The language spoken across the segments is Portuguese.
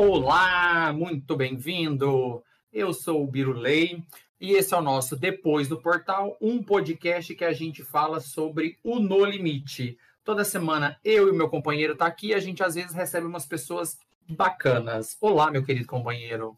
Olá, muito bem-vindo. Eu sou o Birulei e esse é o nosso Depois do Portal, um podcast que a gente fala sobre o No Limite. Toda semana eu e meu companheiro tá aqui e a gente às vezes recebe umas pessoas bacanas. Olá, meu querido companheiro.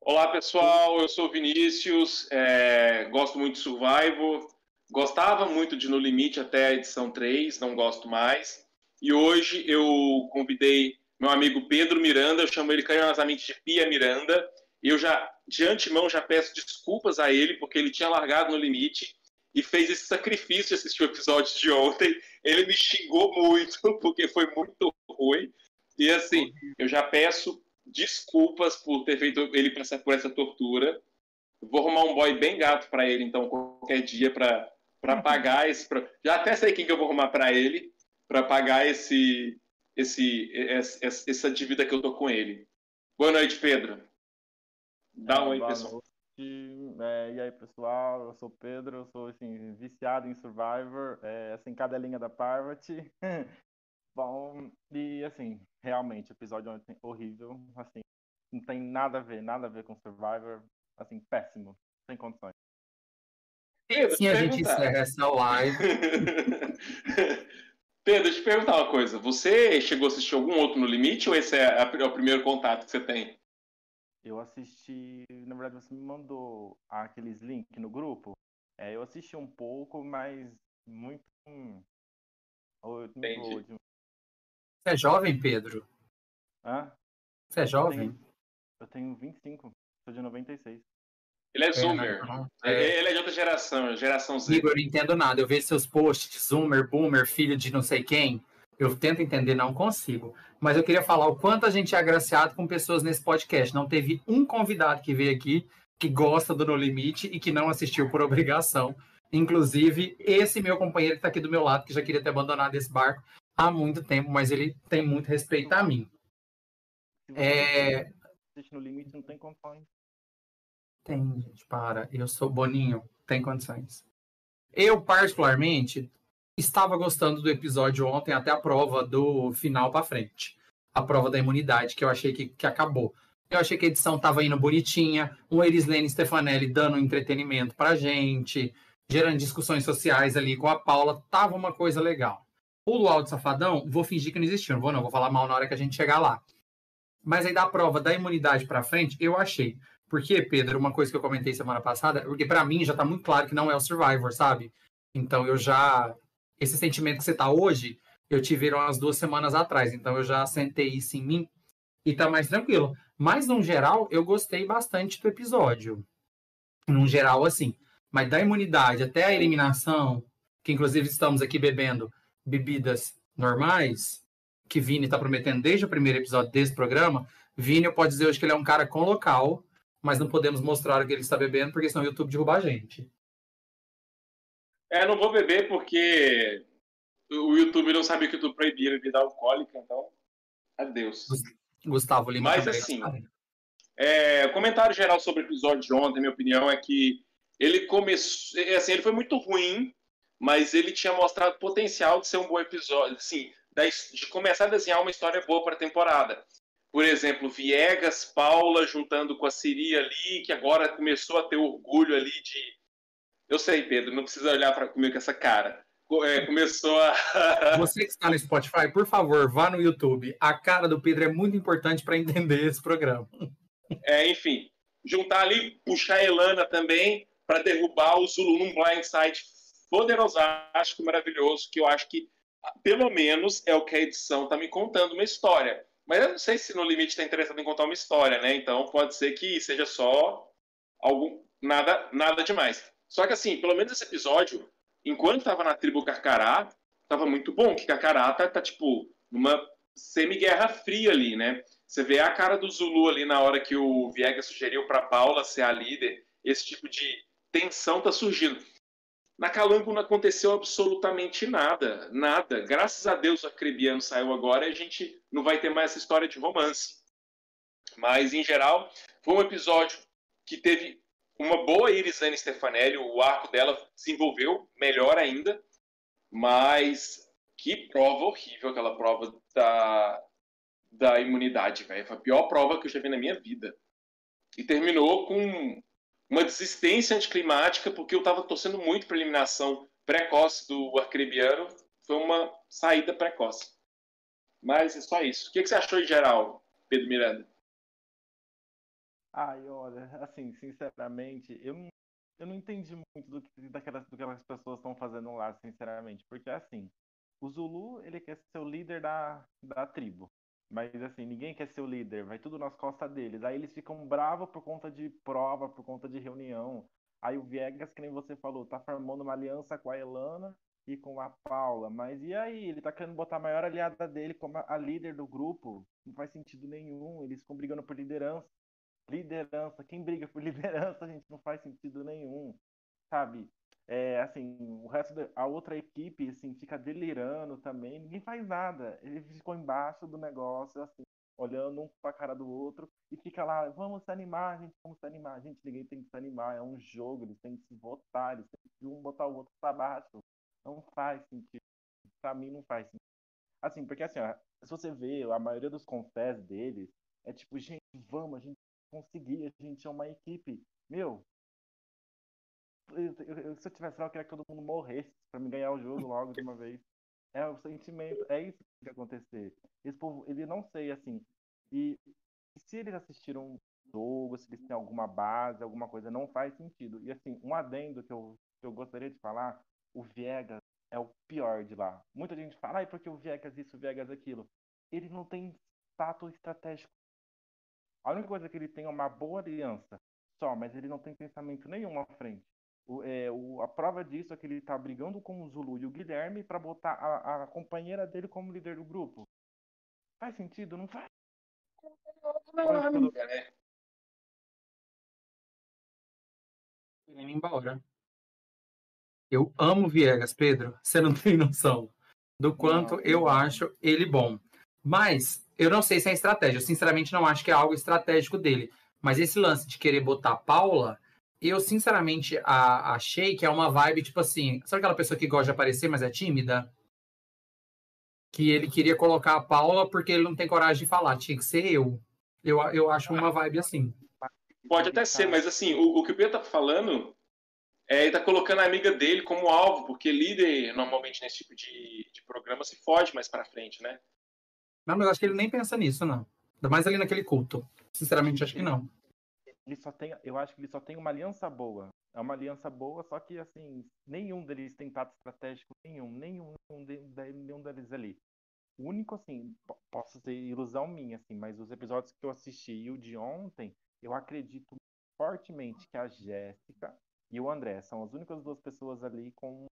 Olá, pessoal. Eu sou Vinícius, é... gosto muito de Survival, gostava muito de No Limite até a edição 3, não gosto mais. E hoje eu convidei meu amigo Pedro Miranda, eu chamo ele carinhosamente de Pia Miranda. Eu já, de antemão, já peço desculpas a ele, porque ele tinha largado no limite e fez esse sacrifício de assistir o episódio de ontem. Ele me xingou muito, porque foi muito ruim. E assim, eu já peço desculpas por ter feito ele passar por essa tortura. Vou arrumar um boy bem gato para ele, então, qualquer dia, para pagar esse. Já até sei quem que eu vou arrumar para ele, para pagar esse, esse, essa, essa dívida que eu tô com ele. Boa noite, Pedro. Dá um oi, pessoal. Noite. É, e aí, pessoal, eu sou o Pedro, eu sou assim, viciado em Survivor, é, assim, cadelinha da Parvati. Bom, e assim, realmente, o episódio ontem horrível, assim, não tem nada a ver, nada a ver com Survivor, assim, péssimo, sem condições. Pedro, Sim, a gente encerra essa live. Pedro, deixa eu te perguntar uma coisa. Você chegou a assistir algum outro no Limite ou esse é, é o primeiro contato que você tem? Eu assisti, na verdade você me mandou aqueles links no grupo. É, eu assisti um pouco, mas muito. Hum, Entendi. Você é jovem, Pedro? Hã? Você é jovem? Eu tenho, eu tenho 25, sou de 96. Ele é, é Zoomer. Não, é... Ele é de outra geração, geração Z. Igor, eu não entendo nada. Eu vejo seus posts de Zoomer, Boomer, filho de não sei quem. Eu tento entender, não consigo. Mas eu queria falar o quanto a gente é agraciado com pessoas nesse podcast. Não teve um convidado que veio aqui que gosta do No Limite e que não assistiu por obrigação. Inclusive, esse meu companheiro que está aqui do meu lado, que já queria ter abandonado esse barco há muito tempo, mas ele tem muito respeito a mim. É... No limite não tem condições. Tem, gente, para. Eu sou Boninho, tem condições. Eu, particularmente, estava gostando do episódio ontem, até a prova do final para frente. A prova da imunidade, que eu achei que, que acabou. Eu achei que a edição estava indo bonitinha, um Erislene Stefanelli dando entretenimento pra gente, gerando discussões sociais ali com a Paula, tava uma coisa legal. O Luau de Safadão, vou fingir que não existiu, não vou não, vou falar mal na hora que a gente chegar lá. Mas aí da prova da imunidade para frente, eu achei. Porque, Pedro, uma coisa que eu comentei semana passada, porque para mim já tá muito claro que não é o Survivor, sabe? Então eu já. Esse sentimento que você tá hoje, eu tive umas duas semanas atrás. Então eu já sentei isso em mim e tá mais tranquilo. Mas, no geral, eu gostei bastante do episódio. Num geral, assim. Mas da imunidade até a eliminação, que inclusive estamos aqui bebendo bebidas normais, que Vini está prometendo desde o primeiro episódio desse programa, Vini, eu posso dizer hoje que ele é um cara com local, mas não podemos mostrar o que ele está bebendo, porque senão o YouTube derruba a gente. É, não vou beber porque o YouTube não sabia que eu proibia bebida alcoólica, então adeus. Gustavo Lima. Mas assim, é, comentário geral sobre o episódio de ontem, minha opinião é que ele começou, é, assim, ele foi muito ruim, mas ele tinha mostrado potencial de ser um bom episódio, assim, de começar a desenhar uma história boa para a temporada. Por exemplo, Viegas, Paula juntando com a Siri ali, que agora começou a ter orgulho ali de. Eu sei, Pedro, não precisa olhar para comigo com essa cara. É, começou a. Você que está no Spotify, por favor, vá no YouTube. A cara do Pedro é muito importante para entender esse programa. É, enfim, juntar ali, puxar a Elana também para derrubar o Zulu num blindside poderosástico, maravilhoso, que eu acho que pelo menos é o que a edição está me contando uma história. Mas eu não sei se no limite está interessado em contar uma história, né? Então pode ser que seja só algum nada nada demais. Só que assim, pelo menos esse episódio, enquanto estava na tribo Carcará, estava muito bom, que Carcará tá, tá tipo numa semi-guerra fria ali, né? Você vê a cara do Zulu ali na hora que o Viegas sugeriu para Paula ser a líder, esse tipo de tensão tá surgindo. Na Calango não aconteceu absolutamente nada, nada. Graças a Deus o Acrebiano saiu agora e a gente não vai ter mais essa história de romance. Mas, em geral, foi um episódio que teve uma boa Irisane Stefanelli, o arco dela desenvolveu melhor ainda, mas que prova horrível aquela prova da, da imunidade, velho. Foi a pior prova que eu já vi na minha vida. E terminou com uma desistência anticlimática, porque eu estava torcendo muito para eliminação precoce do arcrebiano. Foi uma saída precoce. Mas é só isso. O que, que você achou em geral, Pedro Miranda? Ai, olha, assim, sinceramente, eu não, eu não entendi muito do que, daquelas, do que aquelas pessoas estão fazendo lá, sinceramente. Porque, assim, o Zulu, ele quer ser o líder da, da tribo. Mas, assim, ninguém quer ser o líder, vai tudo nas costas deles. Aí eles ficam bravos por conta de prova, por conta de reunião. Aí o Viegas, que nem você falou, tá formando uma aliança com a Elana e com a Paula. Mas e aí? Ele tá querendo botar a maior aliada dele como a líder do grupo. Não faz sentido nenhum. Eles ficam brigando por liderança liderança, quem briga por liderança, gente não faz sentido nenhum, sabe? É, assim, o resto da a outra equipe, assim, fica delirando também, ninguém faz nada. Ele ficou embaixo do negócio, assim, olhando um para a cara do outro e fica lá, vamos se animar, gente, vamos se animar. Gente, ninguém tem que se animar, é um jogo, eles têm que se votar, eles têm que um botar o outro para baixo. Não faz sentido. Para mim não faz sentido. Assim, porque assim, ó, se você vê, a maioria dos confés deles é tipo, gente, vamos, a gente conseguir, a gente é uma equipe. Meu, eu, se eu tivesse lá, eu queria que todo mundo morresse para me ganhar o jogo logo de uma vez. É o sentimento, é isso que tem que acontecer. Esse povo, ele não sei, assim. E se eles assistiram jogo, se eles têm alguma base, alguma coisa, não faz sentido. E assim, um adendo que eu, que eu gostaria de falar, o Viegas é o pior de lá. Muita gente fala, ai, porque o Viegas isso, o Viegas aquilo. Ele não tem status estratégico a única coisa que ele tem é uma boa aliança só, mas ele não tem pensamento nenhum à frente. O, é, o, a prova disso é que ele está brigando com o Zulu e o Guilherme para botar a, a, companheira dele como líder do grupo. Faz sentido? Não faz? Indo embora. Eu amo Viegas, Pedro. Você não tem noção do quanto não, eu não. acho ele bom. Mas eu não sei se é estratégia. Eu sinceramente não acho que é algo estratégico dele. Mas esse lance de querer botar Paula, eu sinceramente a, achei que é uma vibe tipo assim. Sabe aquela pessoa que gosta de aparecer, mas é tímida? Que ele queria colocar a Paula porque ele não tem coragem de falar. Tinha que ser eu. Eu, eu acho uma vibe assim. Pode até ser, mas assim, o, o que o Pedro tá falando é, ele tá colocando a amiga dele como alvo, porque líder, normalmente, nesse tipo de, de programa, se foge mais pra frente, né? Não, mas acho que ele nem pensa nisso, não. Ainda mais ali naquele culto. Sinceramente, acho que não. Ele só tem, eu acho que ele só tem uma aliança boa. É uma aliança boa, só que assim, nenhum deles tem tato estratégico nenhum, nenhum, nenhum, nenhum deles ali. O único, assim, posso ser ilusão minha, assim, mas os episódios que eu assisti e o de ontem, eu acredito fortemente que a Jéssica e o André são as únicas duas pessoas ali com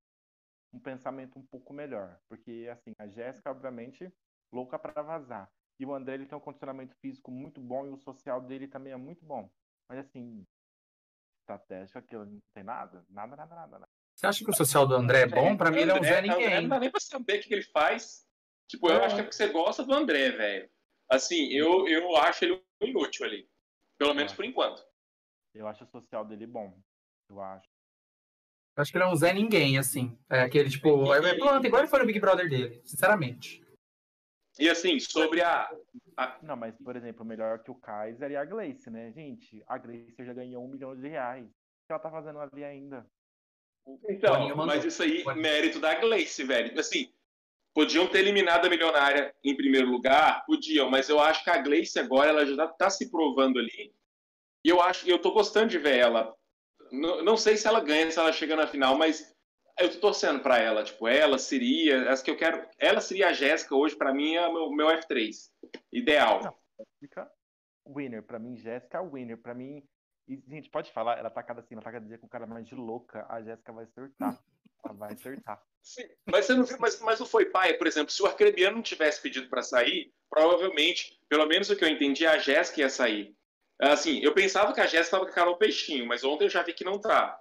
um pensamento um pouco melhor. Porque, assim, a Jéssica, obviamente, louca para vazar. E o André ele tem um condicionamento físico muito bom e o social dele também é muito bom. Mas assim, estratégia que não tem nada, nada, nada, nada. nada. Você acha que o social do André é bom? Para mim ele é um Zé Ninguém. Não dá nem pra saber o que ele faz. Tipo, eu é. acho que é porque você gosta do André, velho. Assim, eu, eu acho ele inútil ali. Pelo menos por enquanto. Eu acho o social dele bom. Eu acho. acho que ele é um Zé Ninguém, assim. É aquele, tipo, é, pronto, igual ele foi no Big Brother dele, sinceramente. E assim, sobre a, a, Não, mas, por exemplo, melhor que o Kaiser e a Gleice, né, gente? A Gleice já ganhou um milhão de reais. O que ela tá fazendo ali ainda? Então, mas isso aí, mérito da Gleice, velho. Assim, podiam ter eliminado a milionária em primeiro lugar? Podiam, mas eu acho que a Gleice agora, ela já tá se provando ali. E eu acho, eu tô gostando de ver ela. Não, não sei se ela ganha, se ela chega na final, mas eu tô torcendo para ela, tipo, ela seria, as que eu quero, ela seria a Jéssica hoje para mim é meu, meu F3 ideal. Jéssica winner, para mim Jéssica é winner, para mim e, gente, pode falar, ela tá cada assim, ela tá cada dia com cara mais de louca, a Jéssica vai acertar. ela vai acertar. Sim, mas você não viu, mas, mas não foi pai, por exemplo, se o Arcrebiano não tivesse pedido para sair, provavelmente, pelo menos o que eu entendi, a Jéssica ia sair. Assim, eu pensava que a Jéssica tava com a Carol Peixinho, mas ontem eu já vi que não tá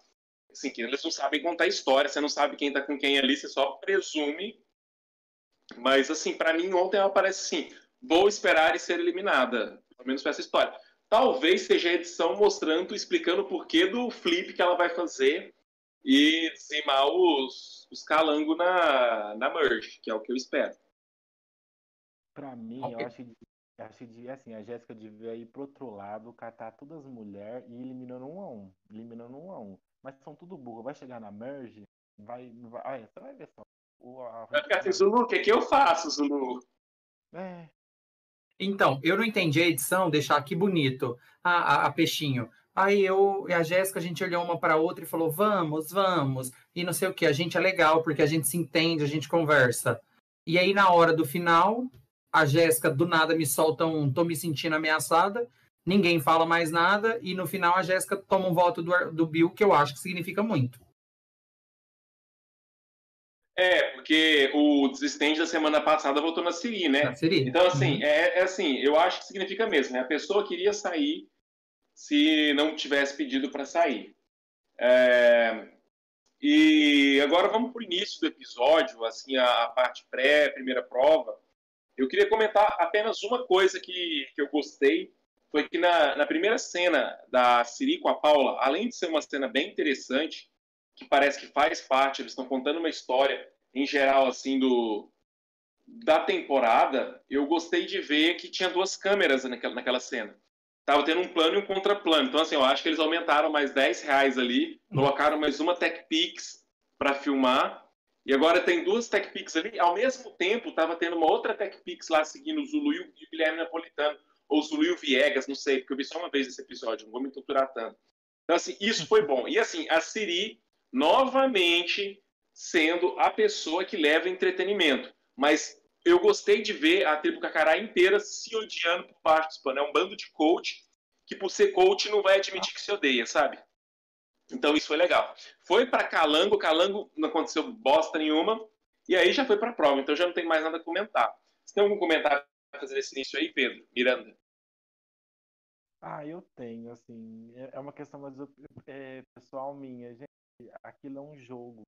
assim, que eles não sabem contar história, você não sabe quem tá com quem ali, você só presume. Mas, assim, para mim, ontem ela parece assim: vou esperar e ser eliminada. Pelo menos para essa história. Talvez seja a edição mostrando, explicando o porquê do flip que ela vai fazer e dizimar os, os calangos na, na merge, que é o que eu espero. Para mim, okay. eu acho que Acho que assim, a Jéssica devia ir pro outro lado, catar todas as mulheres e eliminando um a um. Eliminando um a um. Mas são tudo burro. Vai chegar na merge, vai. vai ah, você vai ver só. O, a... Vai ficar assim, Zulu, o que, que eu faço, Zulu? É. Então, eu não entendi a edição, deixar aqui bonito. A, a, a Peixinho. Aí eu e a Jéssica, a gente olhou uma para outra e falou: vamos, vamos. E não sei o que. A gente é legal, porque a gente se entende, a gente conversa. E aí, na hora do final, a Jéssica do nada me solta um tô me sentindo ameaçada, ninguém fala mais nada, e no final a Jéssica toma um voto do, do Bill, que eu acho que significa muito. É, porque o desistente da semana passada voltou na Siri, né? Na Siri. Então, assim, uhum. é, é, assim, eu acho que significa mesmo, né? A pessoa queria sair se não tivesse pedido para sair. É... E agora vamos para o início do episódio, assim, a, a parte pré, primeira prova. Eu queria comentar apenas uma coisa que, que eu gostei, foi que na, na primeira cena da Siri com a Paula, além de ser uma cena bem interessante, que parece que faz parte, eles estão contando uma história em geral assim do da temporada, eu gostei de ver que tinha duas câmeras naquela, naquela cena. Tava tendo um plano e um contraplano. Então, assim, eu acho que eles aumentaram mais 10 reais ali, colocaram mais uma TechPix para filmar e agora tem duas TechPix ali. Ao mesmo tempo, estava tendo uma outra TechPix lá seguindo o Zulu e o Guilherme Napolitano. Ou o Zulu e o Viegas, não sei, porque eu vi só uma vez esse episódio, não vou me torturar tanto. Então, assim, isso foi bom. E, assim, a Siri, novamente, sendo a pessoa que leva entretenimento. Mas eu gostei de ver a tribo Cacará inteira se odiando por parte dos panos. É um bando de coach que, por ser coach, não vai admitir que se odeia, sabe? Então isso foi legal. Foi para Calango, Calango não aconteceu bosta nenhuma, e aí já foi para a prova, então já não tem mais nada a comentar. Você tem algum comentário fazer esse início aí, Pedro? Miranda? Ah, eu tenho, assim, é, é uma questão mais é, pessoal minha, gente, aquilo é um jogo.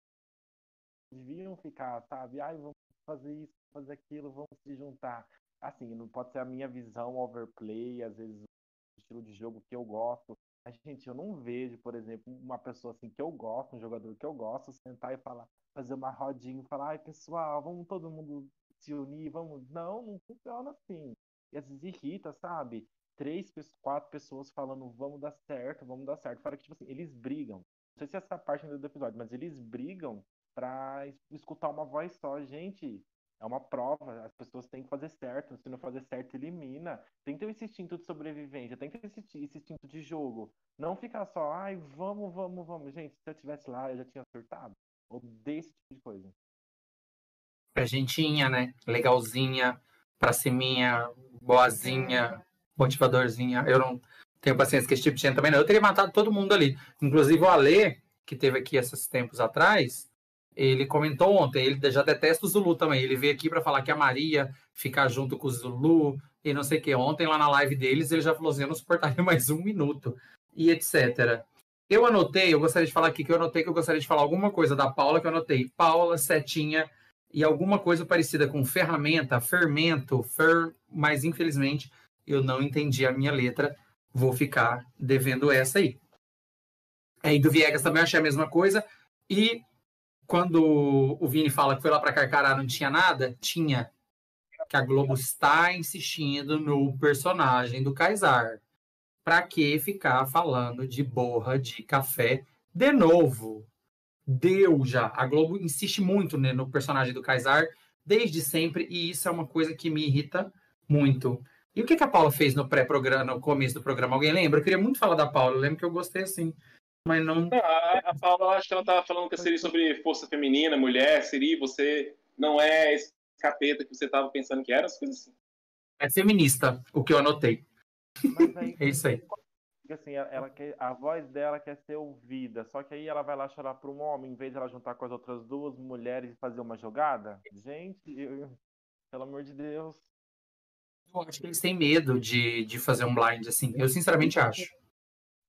Deviam ficar, sabe, ai, vamos fazer isso, fazer aquilo, vamos se juntar. Assim, não pode ser a minha visão overplay, às vezes o estilo de jogo que eu gosto, mas, gente, eu não vejo, por exemplo, uma pessoa assim que eu gosto, um jogador que eu gosto, sentar e falar, fazer uma rodinha e falar, ai, pessoal, vamos todo mundo se unir, vamos. Não, não funciona assim. E às vezes irrita, sabe? Três, quatro pessoas falando, vamos dar certo, vamos dar certo. Fora que, tipo assim, eles brigam. Não sei se é essa parte do episódio, mas eles brigam pra escutar uma voz só. Gente, é uma prova, as pessoas têm que fazer certo. Se não fazer certo, elimina. Tem que ter esse instinto de sobrevivência, tem que ter esse, esse instinto de jogo. Não ficar só, ai, vamos, vamos, vamos. Gente, se eu tivesse lá, eu já tinha surtado. Odeio esse tipo de coisa. Presentinha, né? Legalzinha, pra ciminha, boazinha, motivadorzinha. Eu não tenho paciência com esse tipo de gente também, não. Eu teria matado todo mundo ali. Inclusive o Alê, que teve aqui esses tempos atrás, ele comentou ontem, ele já detesta o Zulu também. Ele veio aqui para falar que a Maria ficar junto com o Zulu e não sei o que. Ontem, lá na live deles, ele já falou assim: eu não suportaria mais um minuto e etc. Eu anotei, eu gostaria de falar aqui que eu anotei que eu gostaria de falar alguma coisa da Paula que eu anotei. Paula, setinha e alguma coisa parecida com ferramenta, fermento, fer, mas infelizmente eu não entendi a minha letra. Vou ficar devendo essa aí. Aí do Viegas também achei a mesma coisa. E quando o Vini fala que foi lá para Carcará não tinha nada, tinha. Que a Globo está insistindo no personagem do Kaysar. Para que ficar falando de borra de café de novo? Deu já. A Globo insiste muito né, no personagem do Kaysar desde sempre e isso é uma coisa que me irrita muito. E o que, que a Paula fez no pré-programa, no começo do programa? Alguém lembra? Eu queria muito falar da Paula. Eu lembro que eu gostei assim mas não. a Paula, acho que ela estava falando que seria sobre força feminina, mulher, seria você não é esse capeta que você estava pensando que era, as coisas assim. É feminista, o que eu anotei. Aí, é isso aí. Assim, ela quer, a voz dela quer ser ouvida, só que aí ela vai lá chorar para um homem, em vez de ela juntar com as outras duas mulheres e fazer uma jogada. Gente, eu, pelo amor de Deus. Eu acho que eles têm medo de, de fazer um blind assim. Eu sinceramente acho.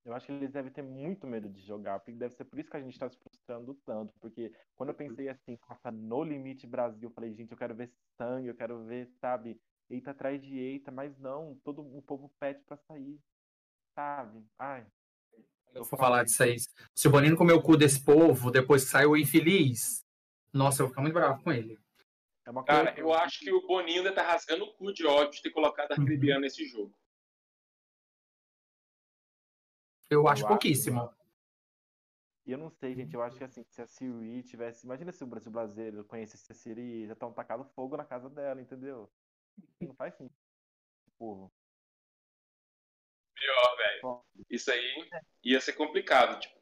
Eu acho que eles devem ter muito medo de jogar, porque deve ser por isso que a gente está se frustrando tanto. Porque quando eu pensei assim, nossa, no limite Brasil, eu falei, gente, eu quero ver sangue, eu quero ver, sabe, eita atrás de eita, mas não, todo o povo pede para sair, sabe? Ai. Eu vou falar disso aí. Se o Bonino comeu o cu desse povo depois que saiu infeliz, nossa, eu vou ficar muito bravo com ele. É Cara, eu acho que o Boninho ainda tá rasgando o cu de ódio de ter colocado a. Arcrebiano uhum. nesse jogo. Eu acho eu pouquíssimo. Acho... E eu não sei, gente, eu acho que assim, se a Siri tivesse. Imagina se o Brasil brasileiro conhecesse a Siri, já estão tacando fogo na casa dela, entendeu? Não faz sentido. Porra. Pior, velho. Isso aí ia ser complicado, tipo.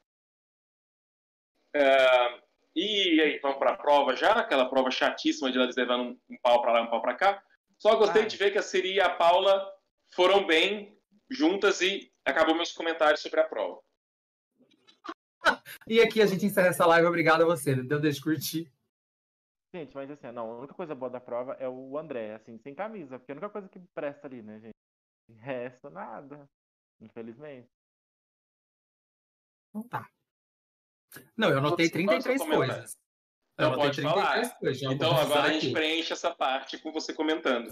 Uh, e aí, vamos para a prova já? Aquela prova chatíssima de elas levando um, pau para lá, um pau para cá. Só gostei ah. de ver que a Siri e a Paula foram bem juntas e acabou meus comentários sobre a prova. e aqui a gente encerra essa live. Obrigado a você. Deu deixa curtir. Gente, mas assim, não, a única coisa boa da prova é o André, assim, sem camisa, porque é a única coisa que presta ali, né, gente? Resta nada, infelizmente. Não tá. Não, eu anotei 33 coisas. Eu não pode falar. Coisas, então agora a gente aqui. preenche essa parte com você comentando.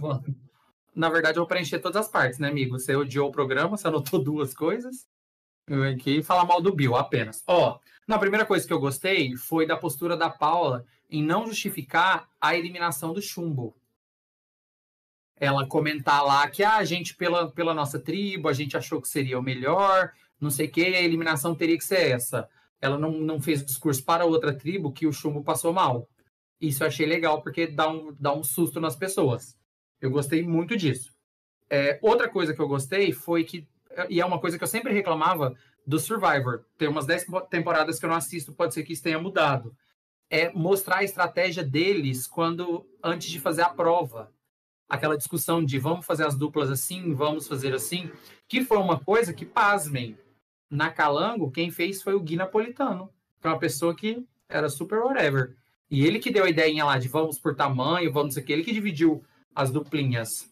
Na verdade, eu vou preencher todas as partes, né, amigo? Você odiou o programa, você anotou duas coisas. Eu aqui falar mal do Bill apenas. Ó, na primeira coisa que eu gostei foi da postura da Paula em não justificar a eliminação do chumbo. Ela comentar lá que ah, a gente, pela, pela nossa tribo, a gente achou que seria o melhor, não sei o que, a eliminação teria que ser essa ela não, não fez discurso para outra tribo que o chumbo passou mal. Isso eu achei legal, porque dá um, dá um susto nas pessoas. Eu gostei muito disso. É, outra coisa que eu gostei foi que, e é uma coisa que eu sempre reclamava do Survivor, tem umas 10 temporadas que eu não assisto, pode ser que isso tenha mudado. É mostrar a estratégia deles quando antes de fazer a prova. Aquela discussão de vamos fazer as duplas assim, vamos fazer assim, que foi uma coisa que, pasmem, na Calango, quem fez foi o Gui Napolitano, que é uma pessoa que era super whatever. E ele que deu a ideia lá de vamos por tamanho, vamos aqui, ele que dividiu as duplinhas.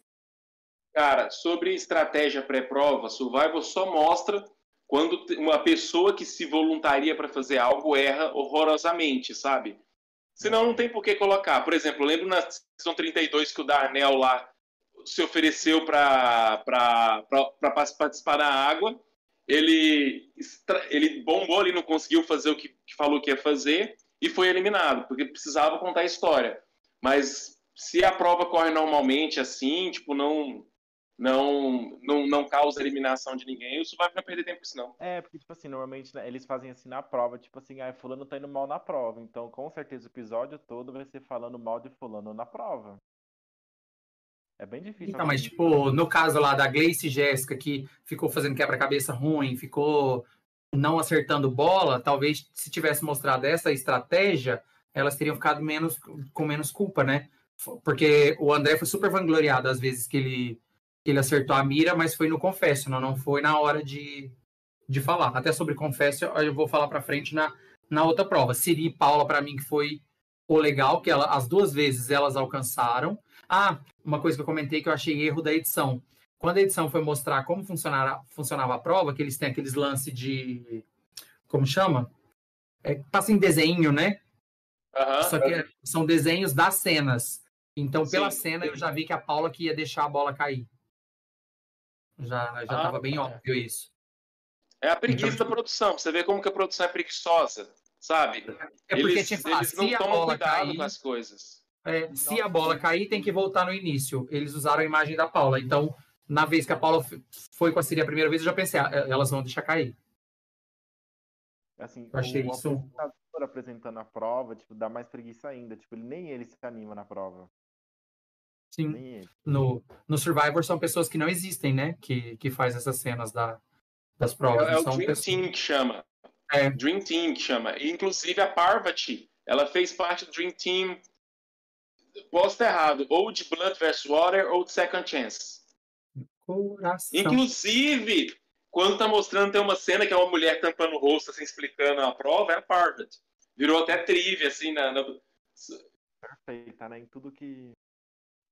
Cara, sobre estratégia pré-prova, Survival só mostra quando uma pessoa que se voluntaria para fazer algo erra horrorosamente, sabe? Senão não tem por que colocar. Por exemplo, eu lembro na sessão 32 que o Darnell lá se ofereceu para participar da água ele, ele bombou ali, não conseguiu fazer o que, que falou que ia fazer e foi eliminado, porque precisava contar a história. Mas se a prova corre normalmente assim, tipo, não não, não, não causa eliminação de ninguém, o Survivor vai perder tempo com isso, não. É, porque, tipo assim, normalmente né, eles fazem assim na prova, tipo assim, ah, fulano tá indo mal na prova. Então, com certeza, o episódio todo vai ser falando mal de fulano na prova. É bem difícil. Então, mas, tipo, no caso lá da Gleice e Jéssica, que ficou fazendo quebra-cabeça ruim, ficou não acertando bola, talvez se tivesse mostrado essa estratégia, elas teriam ficado menos com menos culpa, né? Porque o André foi super vangloriado às vezes que ele, que ele acertou a mira, mas foi no confesso, não, não foi na hora de, de falar. Até sobre confesso, eu vou falar para frente na, na outra prova. Siri e Paula, para mim, que foi o legal, que ela, as duas vezes elas alcançaram. Ah, uma coisa que eu comentei que eu achei erro da edição. Quando a edição foi mostrar como funcionava, funcionava a prova, que eles têm aqueles lances de. Como chama? É, passa em desenho, né? Uhum, Só que é, são desenhos das cenas. Então, sim, pela cena, sim. eu já vi que a Paula que ia deixar a bola cair. Já estava ah, bem é. óbvio isso. É a preguiça então, da produção. Você vê como que a produção é preguiçosa, sabe? É porque eles, tinha que falar, eles não tomam cuidado cair, com as coisas. É, se a bola cair, tem que voltar no início. Eles usaram a imagem da Paula. Então, na vez que a Paula foi com a Siri a primeira vez, eu já pensei, ah, elas vão deixar cair. Assim, eu achei o isso. apresentando a prova, tipo, dá mais preguiça ainda. Tipo, ele, nem ele se anima na prova. Sim. No, no Survivor são pessoas que não existem, né? Que, que faz essas cenas da, das provas. É, é o Dream pessoas... Team que chama. É. Dream Team que chama. inclusive a Parvati, ela fez parte do Dream Team posso estar errado, ou de Blood vs. Water ou de Second Chance. Coração. Inclusive, quando tá mostrando, tem uma cena que é uma mulher tampando o rosto, assim, explicando a prova, é a Parvati. Virou até trivia, assim, na... na... Perfeita, né? Em tudo que...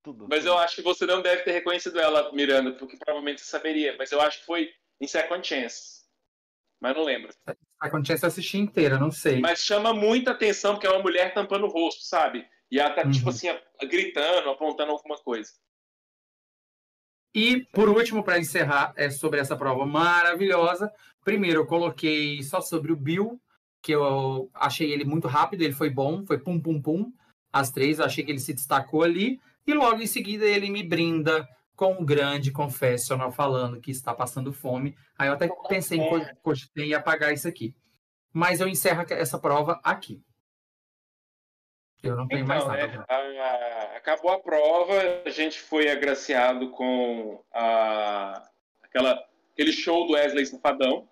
Tudo. Mas eu acho que você não deve ter reconhecido ela, Miranda, porque provavelmente você saberia. Mas eu acho que foi em Second Chance. Mas não lembro. Second Chance eu assisti inteira, não sei. Mas chama muita atenção porque é uma mulher tampando o rosto, sabe? E ela tá, tipo uhum. tipo assim, gritando, apontando alguma coisa. E, por último, para encerrar, é sobre essa prova maravilhosa. Primeiro, eu coloquei só sobre o Bill, que eu achei ele muito rápido, ele foi bom, foi pum, pum, pum. as três, eu achei que ele se destacou ali, e logo em seguida ele me brinda com um grande confessional falando que está passando fome. Aí eu até pensei em cogitei e apagar isso aqui. Mas eu encerro essa prova aqui. Eu não tenho então, mais nada. É, a, acabou a prova, a gente foi agraciado com a, aquela, aquele show do Wesley Safadão,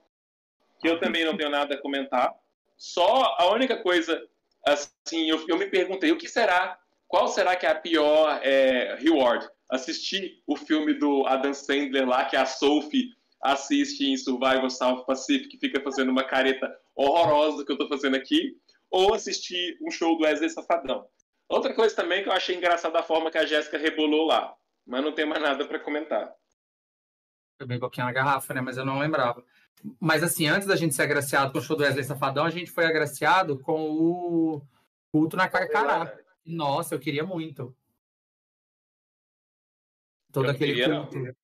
que eu também não tenho nada a comentar. Só a única coisa, assim, eu, eu me perguntei, o que será, qual será que é a pior é, reward? Assistir o filme do Adam Sandler lá, que a Sophie assiste em Survival South Pacific, fica fazendo uma careta horrorosa que eu tô fazendo aqui, ou assistir um show do Wesley Safadão. Outra coisa também que eu achei engraçada a forma que a Jéssica rebolou lá, mas não tem mais nada para comentar. Foi bem pouquinho na garrafa, né? Mas eu não lembrava. Mas assim, antes da gente ser agraciado com o show do Wesley Safadão, a gente foi agraciado com o culto na Carcará. Nossa, eu queria muito. Todo eu aquele culto. Não.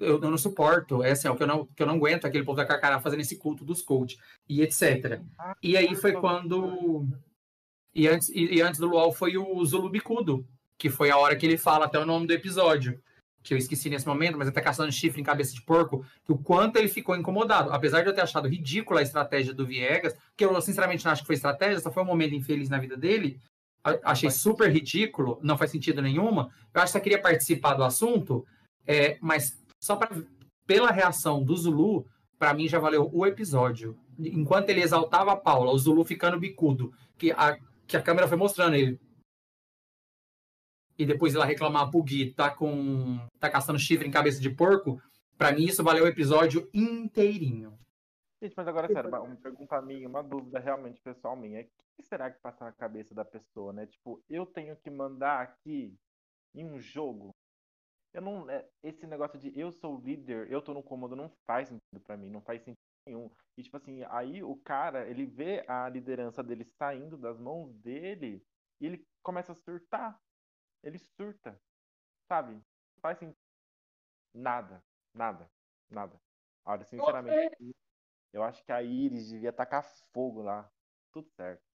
Eu, eu, não suporto, é assim, é o que eu não, que eu não aguento aquele povo da Carcará fazendo esse culto dos coach e etc. E aí foi quando. E antes, e, e antes do Luau foi o Zulu Bicudo, que foi a hora que ele fala até o nome do episódio que eu esqueci nesse momento, mas ele tá caçando chifre em cabeça de porco, que o quanto ele ficou incomodado. Apesar de eu ter achado ridícula a estratégia do Viegas, que eu sinceramente não acho que foi estratégia, só foi um momento infeliz na vida dele, achei super ridículo, não faz sentido nenhuma. Eu acho que só queria participar do assunto, é, mas só pra, pela reação do Zulu, para mim já valeu o episódio. Enquanto ele exaltava a Paula, o Zulu ficando bicudo, que a, que a câmera foi mostrando ele e depois ela reclamar pro Gui tá com. tá caçando chifre em cabeça de porco, pra mim isso valeu o episódio inteirinho. Gente, mas agora, sério, uma pergunta minha, uma dúvida realmente pessoal minha. O que será que passa na cabeça da pessoa, né? Tipo, eu tenho que mandar aqui em um jogo. Eu não. É, esse negócio de eu sou líder, eu tô no comando, não faz sentido pra mim, não faz sentido nenhum. E, tipo assim, aí o cara, ele vê a liderança dele saindo das mãos dele e ele começa a surtar ele surta, sabe? Não faz sentido. Nada, nada, nada. Olha, sinceramente, eu acho que a Iris devia tacar fogo lá. Tudo certo.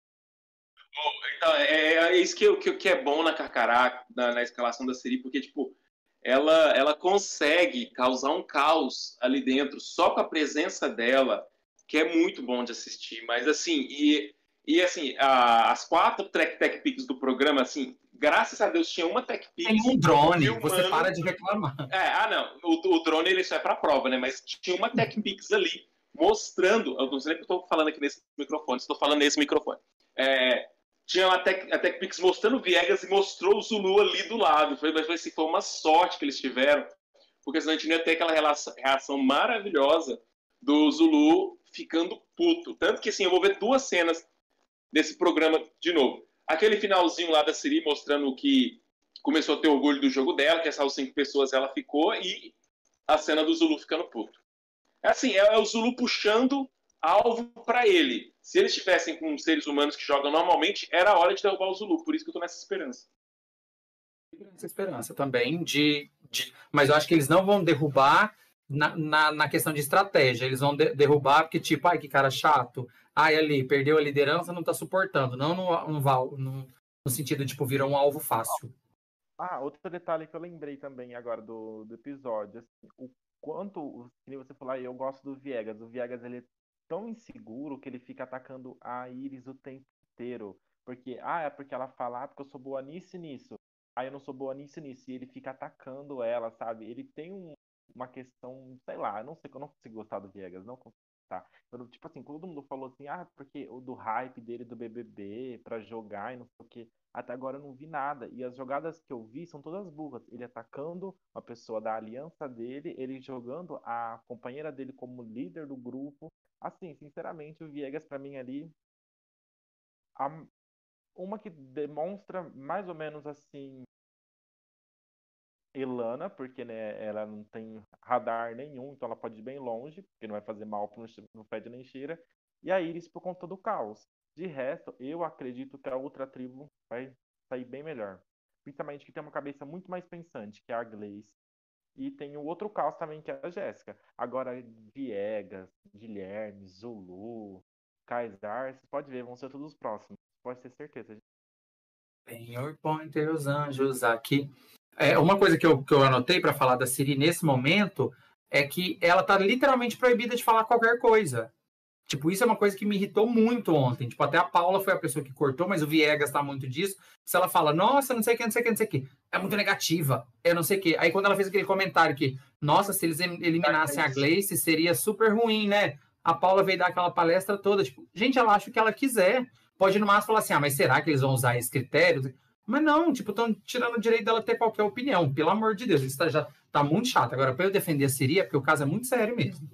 Então, é, é, é isso que, que, que, é bom na Carcará, na, na, escalação da série, porque, tipo, ela, ela consegue causar um caos ali dentro, só com a presença dela, que é muito bom de assistir. Mas, assim, e, e assim, a, as quatro Track Tech Picks do programa, assim, graças a Deus tinha uma Tech Pix. Tem um drone, você para de reclamar. É, ah, não, o, o drone ele só é para prova, né? Mas tinha uma Tech Pix ali mostrando, eu não sei nem que eu estou falando aqui nesse microfone, estou falando nesse microfone. É, tinha a Tech, a Tech Pix mostrando Viegas e mostrou o Zulu ali do lado. Foi, mas assim, foi uma sorte que eles tiveram, porque senão a gente não ia ter aquela reação maravilhosa do Zulu ficando puto. Tanto que assim, eu vou ver duas cenas desse programa de novo aquele finalzinho lá da Siri mostrando que começou a ter orgulho do jogo dela, que essas cinco pessoas ela ficou, e a cena do Zulu ficando puto. É assim, é, é o Zulu puxando alvo para ele. Se eles estivessem com seres humanos que jogam normalmente, era a hora de derrubar o Zulu. Por isso que eu tô nessa esperança. Essa esperança também de, de, Mas eu acho que eles não vão derrubar na, na, na questão de estratégia. Eles vão de, derrubar porque, tipo, ai, que cara chato ai, ali, perdeu a liderança, não tá suportando. Não no, no, no, no sentido, tipo, virou um alvo fácil. Ah, outro detalhe que eu lembrei também agora do, do episódio, assim, o quanto, que você falou, eu gosto do Viegas. O Viegas, ele é tão inseguro que ele fica atacando a Iris o tempo inteiro. Porque, ah, é porque ela fala, ah, porque eu sou boa nisso e nisso. Ah, eu não sou boa nisso e nisso. E ele fica atacando ela, sabe? Ele tem um, uma questão, sei lá, eu não sei, eu não consigo gostar do Viegas, não consigo? Eu, tipo assim, todo mundo falou assim, ah, porque o do hype dele do BBB para jogar e não sei o que. Até agora eu não vi nada. E as jogadas que eu vi são todas burras. Ele atacando uma pessoa da aliança dele, ele jogando a companheira dele como líder do grupo. Assim, sinceramente, o Viegas para mim ali a, uma que demonstra mais ou menos assim Elana, porque né, ela não tem radar nenhum, então ela pode ir bem longe, porque não vai fazer mal pro no Fed nem cheira. E a Iris por conta do caos. De resto, eu acredito que a outra tribo vai sair bem melhor. Principalmente que tem uma cabeça muito mais pensante, que é a Glaze. E tem o outro caos também, que é a Jéssica. Agora, Viegas, Guilherme, Zulu, Kaysar, você pode ver, vão ser todos os próximos. Pode ter certeza. Senhor, põe teus anjos aqui. É, uma coisa que eu, que eu anotei para falar da Siri nesse momento é que ela tá literalmente proibida de falar qualquer coisa. Tipo, isso é uma coisa que me irritou muito ontem. Tipo, até a Paula foi a pessoa que cortou, mas o Viegas tá muito disso. Se ela fala, nossa, não sei o que, não sei o que, não sei o que, é muito negativa, é não sei o que. Aí quando ela fez aquele comentário que, nossa, se eles eliminassem a Gleice, seria super ruim, né? A Paula veio dar aquela palestra toda. Tipo, gente, ela acha o que ela quiser. Pode no máximo falar assim, ah, mas será que eles vão usar esse critério? Mas não, tipo, estão tirando o direito dela ter qualquer opinião. Pelo amor de Deus, isso tá, já tá muito chato. Agora, para eu defender a porque o caso é muito sério mesmo.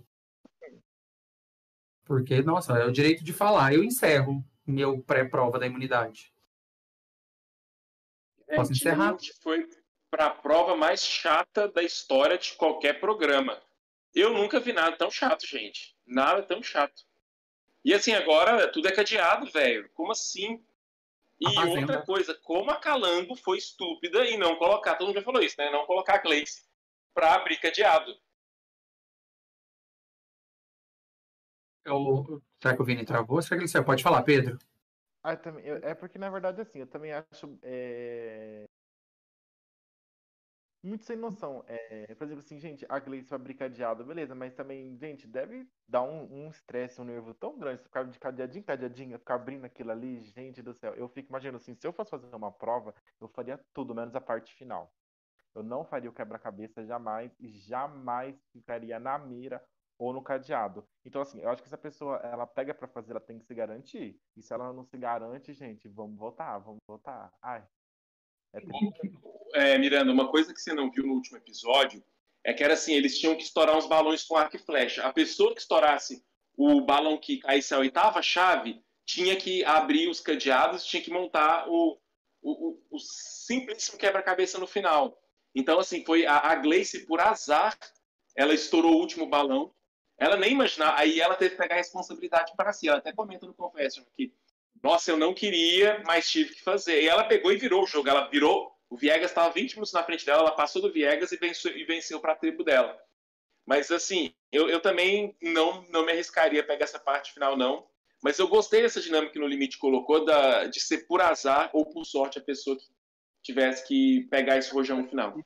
Porque, nossa, é o direito de falar. Eu encerro meu pré-prova da imunidade. É, Posso encerrar? Foi para a prova mais chata da história de qualquer programa. Eu nunca vi nada tão chato, gente. Nada tão chato. E assim, agora tudo é cadeado, velho. Como assim? E outra coisa, como a Calango foi estúpida em não colocar, todo mundo já falou isso, né? Não colocar a Gleice pra abrir cadeado. Eu, será que o Vini travou? Será que ele saiu? Pode falar, Pedro. Ah, também, é porque, na verdade, assim, eu também acho é... muito sem noção. É, por exemplo, assim, gente, a Gleice abrir cadeado, beleza, mas também, gente, deve dar um estresse, um, um, nervo tão grande, ficar de cadeadinho, cadeadinho, ficar abrindo aquilo ali, gente do céu. Eu fico imaginando assim, se eu fosse fazer uma prova, eu faria tudo, menos a parte final. Eu não faria o quebra-cabeça jamais jamais ficaria na mira ou no cadeado. Então, assim, eu acho que se a pessoa ela pega para fazer, ela tem que se garantir. E se ela não se garante, gente, vamos votar, vamos votar. Ai. É, é, Miranda, uma coisa que você não viu no último episódio é que era assim, eles tinham que estourar uns balões com arco e flecha. A pessoa que estourasse o balão que caísse a oitava chave tinha que abrir os cadeados, tinha que montar o, o, o, o simplesíssimo quebra-cabeça no final. Então, assim, foi a, a Gleice, por azar, ela estourou o último balão ela nem imaginava, aí ela teve que pegar a responsabilidade para si. Ela até comenta no Confession que, nossa, eu não queria, mas tive que fazer. E ela pegou e virou o jogo. Ela virou, o Viegas estava 20 minutos na frente dela, ela passou do Viegas e venceu, e venceu para a tribo dela. Mas assim, eu, eu também não, não me arriscaria a pegar essa parte final, não. Mas eu gostei dessa dinâmica que no limite colocou da, de ser por azar ou por sorte a pessoa que tivesse que pegar esse rojão final.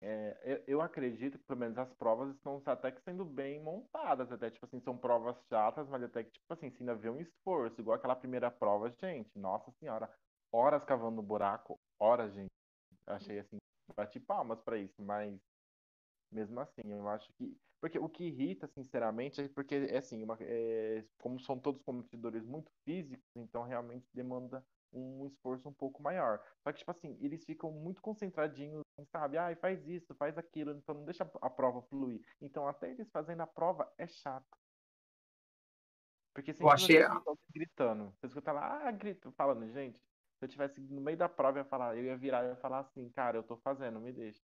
É, eu, eu, acredito que pelo menos as provas estão até que sendo bem montadas, até tipo assim, são provas chatas, mas até que tipo assim, se ainda vê um esforço, igual aquela primeira prova, gente, nossa senhora, horas cavando buraco, horas, gente. Achei assim, bati palmas para isso, mas mesmo assim, eu acho que. Porque o que irrita, sinceramente, é porque, é assim, uma, é, como são todos competidores muito físicos, então realmente demanda um esforço um pouco maior. Só que, tipo assim, eles ficam muito concentradinhos, sabe? Ah, faz isso, faz aquilo, então não deixa a prova fluir. Então, até eles fazendo a prova é chato. Porque eu achei... gritando. Você escuta lá, ah, grito, falando, gente, se eu tivesse no meio da prova, eu ia falar, eu ia virar e ia falar assim, cara, eu tô fazendo, me deixa.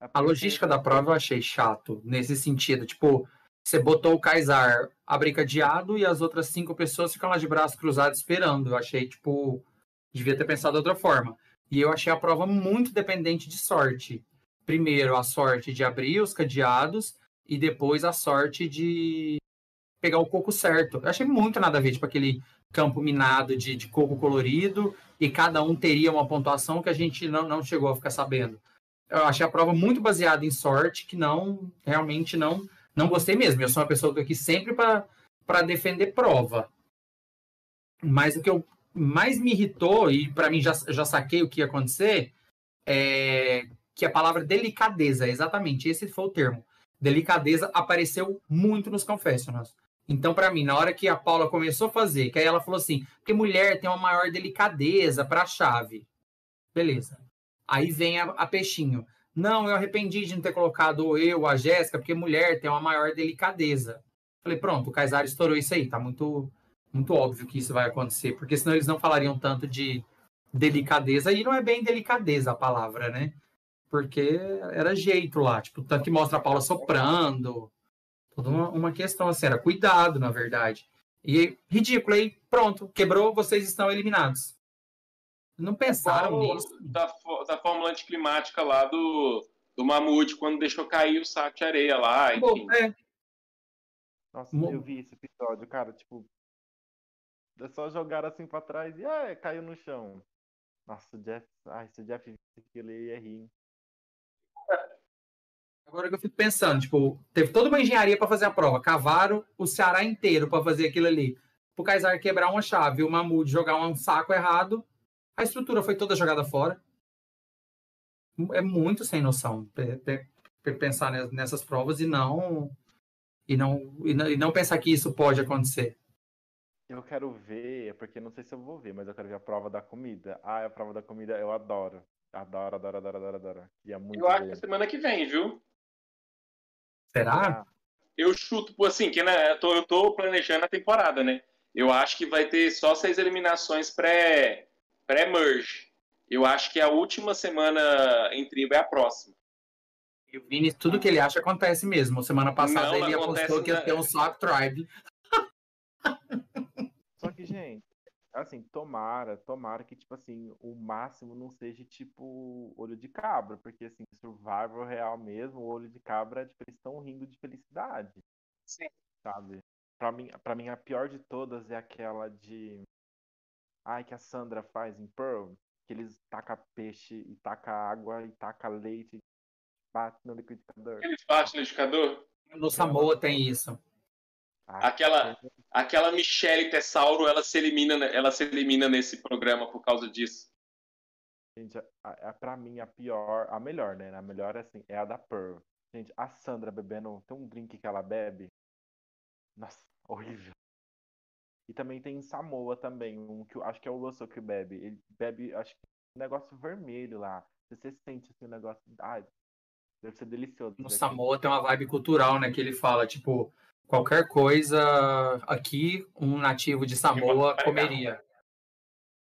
É a logística da prova eu achei chato, nesse sentido, tipo, você botou o Kaysar abricadeado e as outras cinco pessoas ficam lá de braços cruzados esperando. Eu achei, tipo, devia ter pensado de outra forma. E eu achei a prova muito dependente de sorte. Primeiro, a sorte de abrir os cadeados e depois a sorte de pegar o coco certo. Eu achei muito nada a ver, tipo, aquele campo minado de, de coco colorido e cada um teria uma pontuação que a gente não, não chegou a ficar sabendo. Eu achei a prova muito baseada em sorte, que não, realmente não não gostei mesmo. Eu sou uma pessoa que aqui sempre para defender prova. Mas o que eu mais me irritou, e para mim já, já saquei o que ia acontecer, é que a palavra delicadeza, exatamente, esse foi o termo. Delicadeza apareceu muito nos confessionals. Então, para mim, na hora que a Paula começou a fazer, que aí ela falou assim, porque mulher tem uma maior delicadeza para a chave. Beleza. Aí vem a, a peixinho. Não, eu arrependi de não ter colocado eu, a Jéssica, porque mulher tem uma maior delicadeza. Falei, pronto, o Kaysar estourou isso aí, tá muito, muito óbvio que isso vai acontecer, porque senão eles não falariam tanto de delicadeza, e não é bem delicadeza a palavra, né? Porque era jeito lá, tipo, tanto que mostra a Paula soprando, toda uma, uma questão assim, era cuidado, na verdade. E ridículo, aí pronto, quebrou, vocês estão eliminados. Não pensaram nisso. Da, da fórmula anticlimática lá do, do Mamute, quando deixou cair o saco de areia lá, enfim. Bom, é. Nossa, eu vi esse episódio, cara, tipo. É só jogar assim pra trás e ah, caiu no chão. Nossa, o Jeff. Ai, se o Jeff visse aquilo, ele ia rir. Agora que eu fico pensando, tipo, teve toda uma engenharia para fazer a prova. Cavaram o Ceará inteiro para fazer aquilo ali. Pro Kaysar quebrar uma chave, o Mamute jogar um saco errado, a estrutura foi toda jogada fora. É muito sem noção pensar nessas provas e não e não, e não, e não pensar que isso pode acontecer. Eu quero ver, porque não sei se eu vou ver, mas eu quero ver a prova da comida. Ah, a prova da comida eu adoro. Adoro, adoro, adoro, adoro, adoro. E é muito eu acho que é semana que vem, viu? Será? Eu chuto, assim, que né, eu, tô, eu tô planejando a temporada, né? Eu acho que vai ter só seis eliminações pré, pré-merge. Eu acho que a última semana em tribo é a próxima. E o Vini, tudo que ele acha acontece mesmo. Semana passada não, ele apostou que ia ter um Swap Tribe. Só que, gente, assim, tomara, tomara que, tipo assim, o máximo não seja, tipo, olho de cabra. Porque, assim, Survival real mesmo, o olho de cabra, tipo, eles estão rindo de felicidade. Sim. Sabe? Pra mim, pra mim, a pior de todas é aquela de. Ai, que a Sandra faz em Pearl. Que eles tacam peixe e tacam água e tacam leite bate no liquidificador. Eles batem no liquidificador? No Samoa tem isso. Ah, aquela, aquela Michelle Tessauro, ela se elimina, ela se elimina nesse programa por causa disso. Gente, a, a, pra mim a pior, a melhor, né? A melhor assim, é a da Pearl. Gente, a Sandra bebendo, tem um drink que ela bebe. Nossa, horrível. E também tem em Samoa também, um que eu acho que é o Russell que bebe. Ele bebe, acho que um negócio vermelho lá. Você sente assim, um negócio. Ai, Deve ser delicioso. No Samoa tem uma vibe cultural, né? Que ele fala, tipo, qualquer coisa aqui, um nativo de Samoa comeria.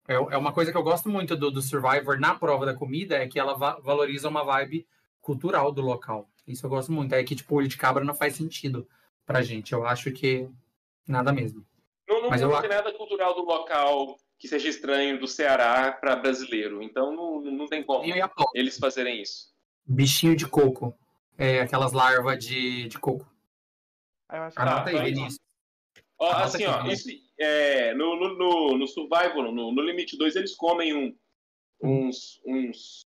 É, é uma coisa que eu gosto muito do, do Survivor na prova da comida, é que ela va valoriza uma vibe cultural do local. Isso eu gosto muito. É que, tipo, olho de cabra não faz sentido pra gente. Eu acho que nada mesmo. Não, não, Mas não eu... tem nada cultural do local que seja estranho do Ceará para brasileiro. Então não, não tem como eles fazerem isso. Bichinho de coco. É, aquelas larvas de, de coco. Ah, eu acho que Anota tá, aí, Vinícius. Ó, assim, ó, isso, é, no, no, no, no Survival, no, no Limite 2, eles comem um, uns, uns,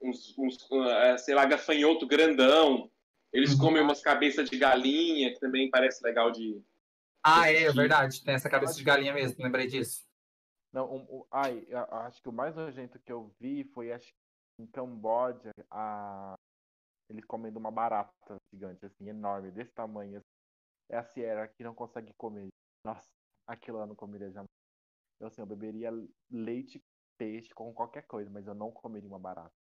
uns, uns uh, sei lá, gafanhoto grandão. Eles uhum. comem umas cabeças de galinha, que também parece legal de. Ah, é, é verdade. Tem essa cabeça de galinha mesmo, lembrei disso. Não, um, um, ai, acho que o mais nojento que eu vi foi acho em Camboja, a... eles comendo uma barata gigante, assim, enorme, desse tamanho. Assim. É a Sierra que não consegue comer. Nossa, aquilo eu não comeria jamais. Eu, assim, eu beberia leite, peixe com qualquer coisa, mas eu não comeria uma barata.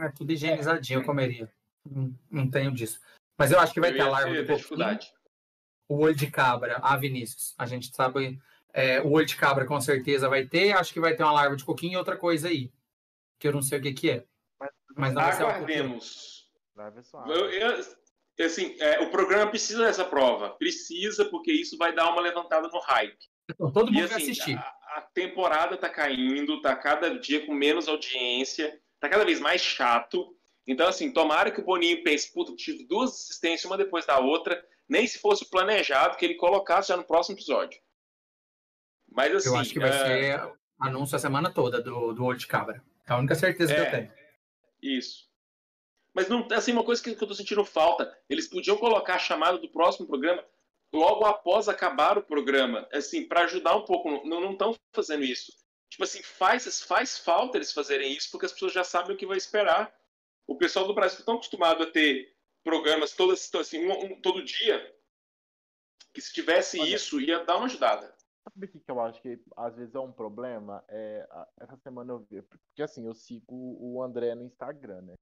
É tudo higienizadinho, eu comeria. Não, não tenho disso. Mas eu acho que vai eu ter a larva do dificuldade. O olho de cabra, a ah, Vinícius. A gente sabe. É, o olho de cabra com certeza vai ter. Acho que vai ter uma larva de coquinho e outra coisa aí que eu não sei o que, que é. Mas não Aguardemos. Eu, eu, assim, é, o programa precisa dessa prova. Precisa, porque isso vai dar uma levantada no hype. Então, todo mundo e, assim, vai assistir. A, a temporada tá caindo, tá cada dia com menos audiência, tá cada vez mais chato. Então, assim, tomara que o Boninho pense, puta, tive duas assistências, uma depois da outra, nem se fosse planejado que ele colocasse já no próximo episódio. Mas assim. Eu acho que vai é... ser anúncio a semana toda do, do Olho de Cabra. É a única certeza é, que eu é, tenho. Isso. Mas não, assim, uma coisa que, que eu tô sentindo falta, eles podiam colocar a chamada do próximo programa logo após acabar o programa, assim, para ajudar um pouco. Não estão fazendo isso. Tipo assim, faz, faz falta eles fazerem isso, porque as pessoas já sabem o que vai esperar. O pessoal do Brasil está acostumado a ter programas todo, assim, um, um, todo dia, que se tivesse Olha. isso, ia dar uma ajudada. Sabe o que, que eu acho que às vezes é um problema? É, essa semana eu vi, porque assim, eu sigo o André no Instagram, né?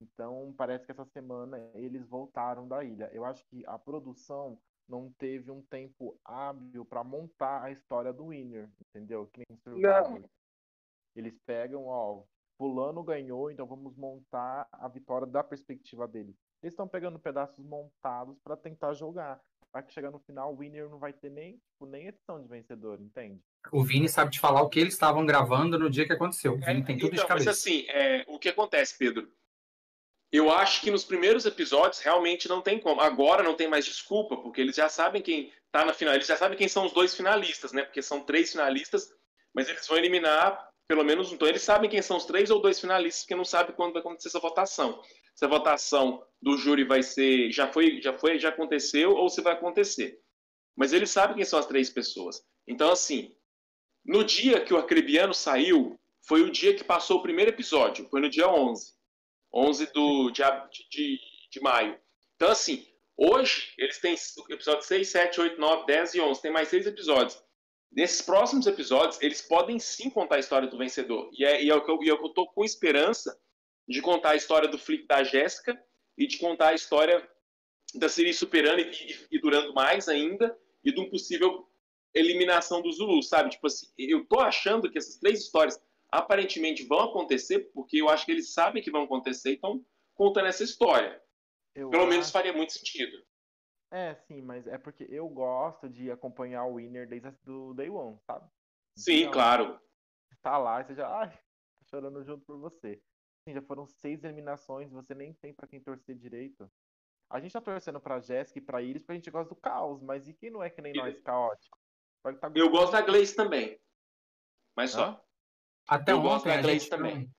Então parece que essa semana eles voltaram da ilha. Eu acho que a produção não teve um tempo hábil para montar a história do Winner, entendeu? Que nem Não. Eles pegam, ó, fulano ganhou, então vamos montar a vitória da perspectiva dele. Eles estão pegando pedaços montados para tentar jogar vai chegar no final, o winner não vai ter nem, tipo, nem edição de vencedor, entende? O Vini sabe te falar o que eles estavam gravando no dia que aconteceu. O Vini é, tem tudo então, de cabeça. Mas assim, é, o que acontece, Pedro? Eu acho que nos primeiros episódios realmente não tem como. Agora não tem mais desculpa, porque eles já sabem quem tá na final, eles já sabem quem são os dois finalistas, né? Porque são três finalistas, mas eles vão eliminar pelo menos. Então, eles sabem quem são os três ou dois finalistas, porque não sabe quando vai acontecer essa votação. Se a votação do júri vai ser. Já foi, já foi, já aconteceu, ou se vai acontecer. Mas eles sabem quem são as três pessoas. Então, assim, no dia que o Arcrebiano saiu, foi o dia que passou o primeiro episódio. Foi no dia 11. 11 do, de, de, de maio. Então, assim, hoje eles têm episódio 6, 7, 8, 9, 10 e 11. Tem mais seis episódios. Nesses próximos episódios, eles podem sim contar a história do vencedor. E é, e é o que eu, eu tô com esperança de contar a história do Flick da Jéssica e de contar a história da Siri superando e, e, e, durando mais ainda e de um possível eliminação do Zulu, sabe? Tipo assim, eu tô achando que essas três histórias aparentemente vão acontecer porque eu acho que eles sabem que vão acontecer e estão contando essa história. Eu Pelo acho... menos faria muito sentido. É, sim, mas é porque eu gosto de acompanhar o Winner desde do Day One, sabe? Sim, então, claro. Tá lá e você já. Ai, tô chorando junto por você. Sim, já foram seis eliminações, você nem tem para quem torcer direito. A gente tá torcendo pra Jéssica e pra Iris porque a gente gosta do caos, mas e quem não é que nem nós, caótico? Tá... Eu gosto da Gleice também. Mas só. Até eu ontem a gente também.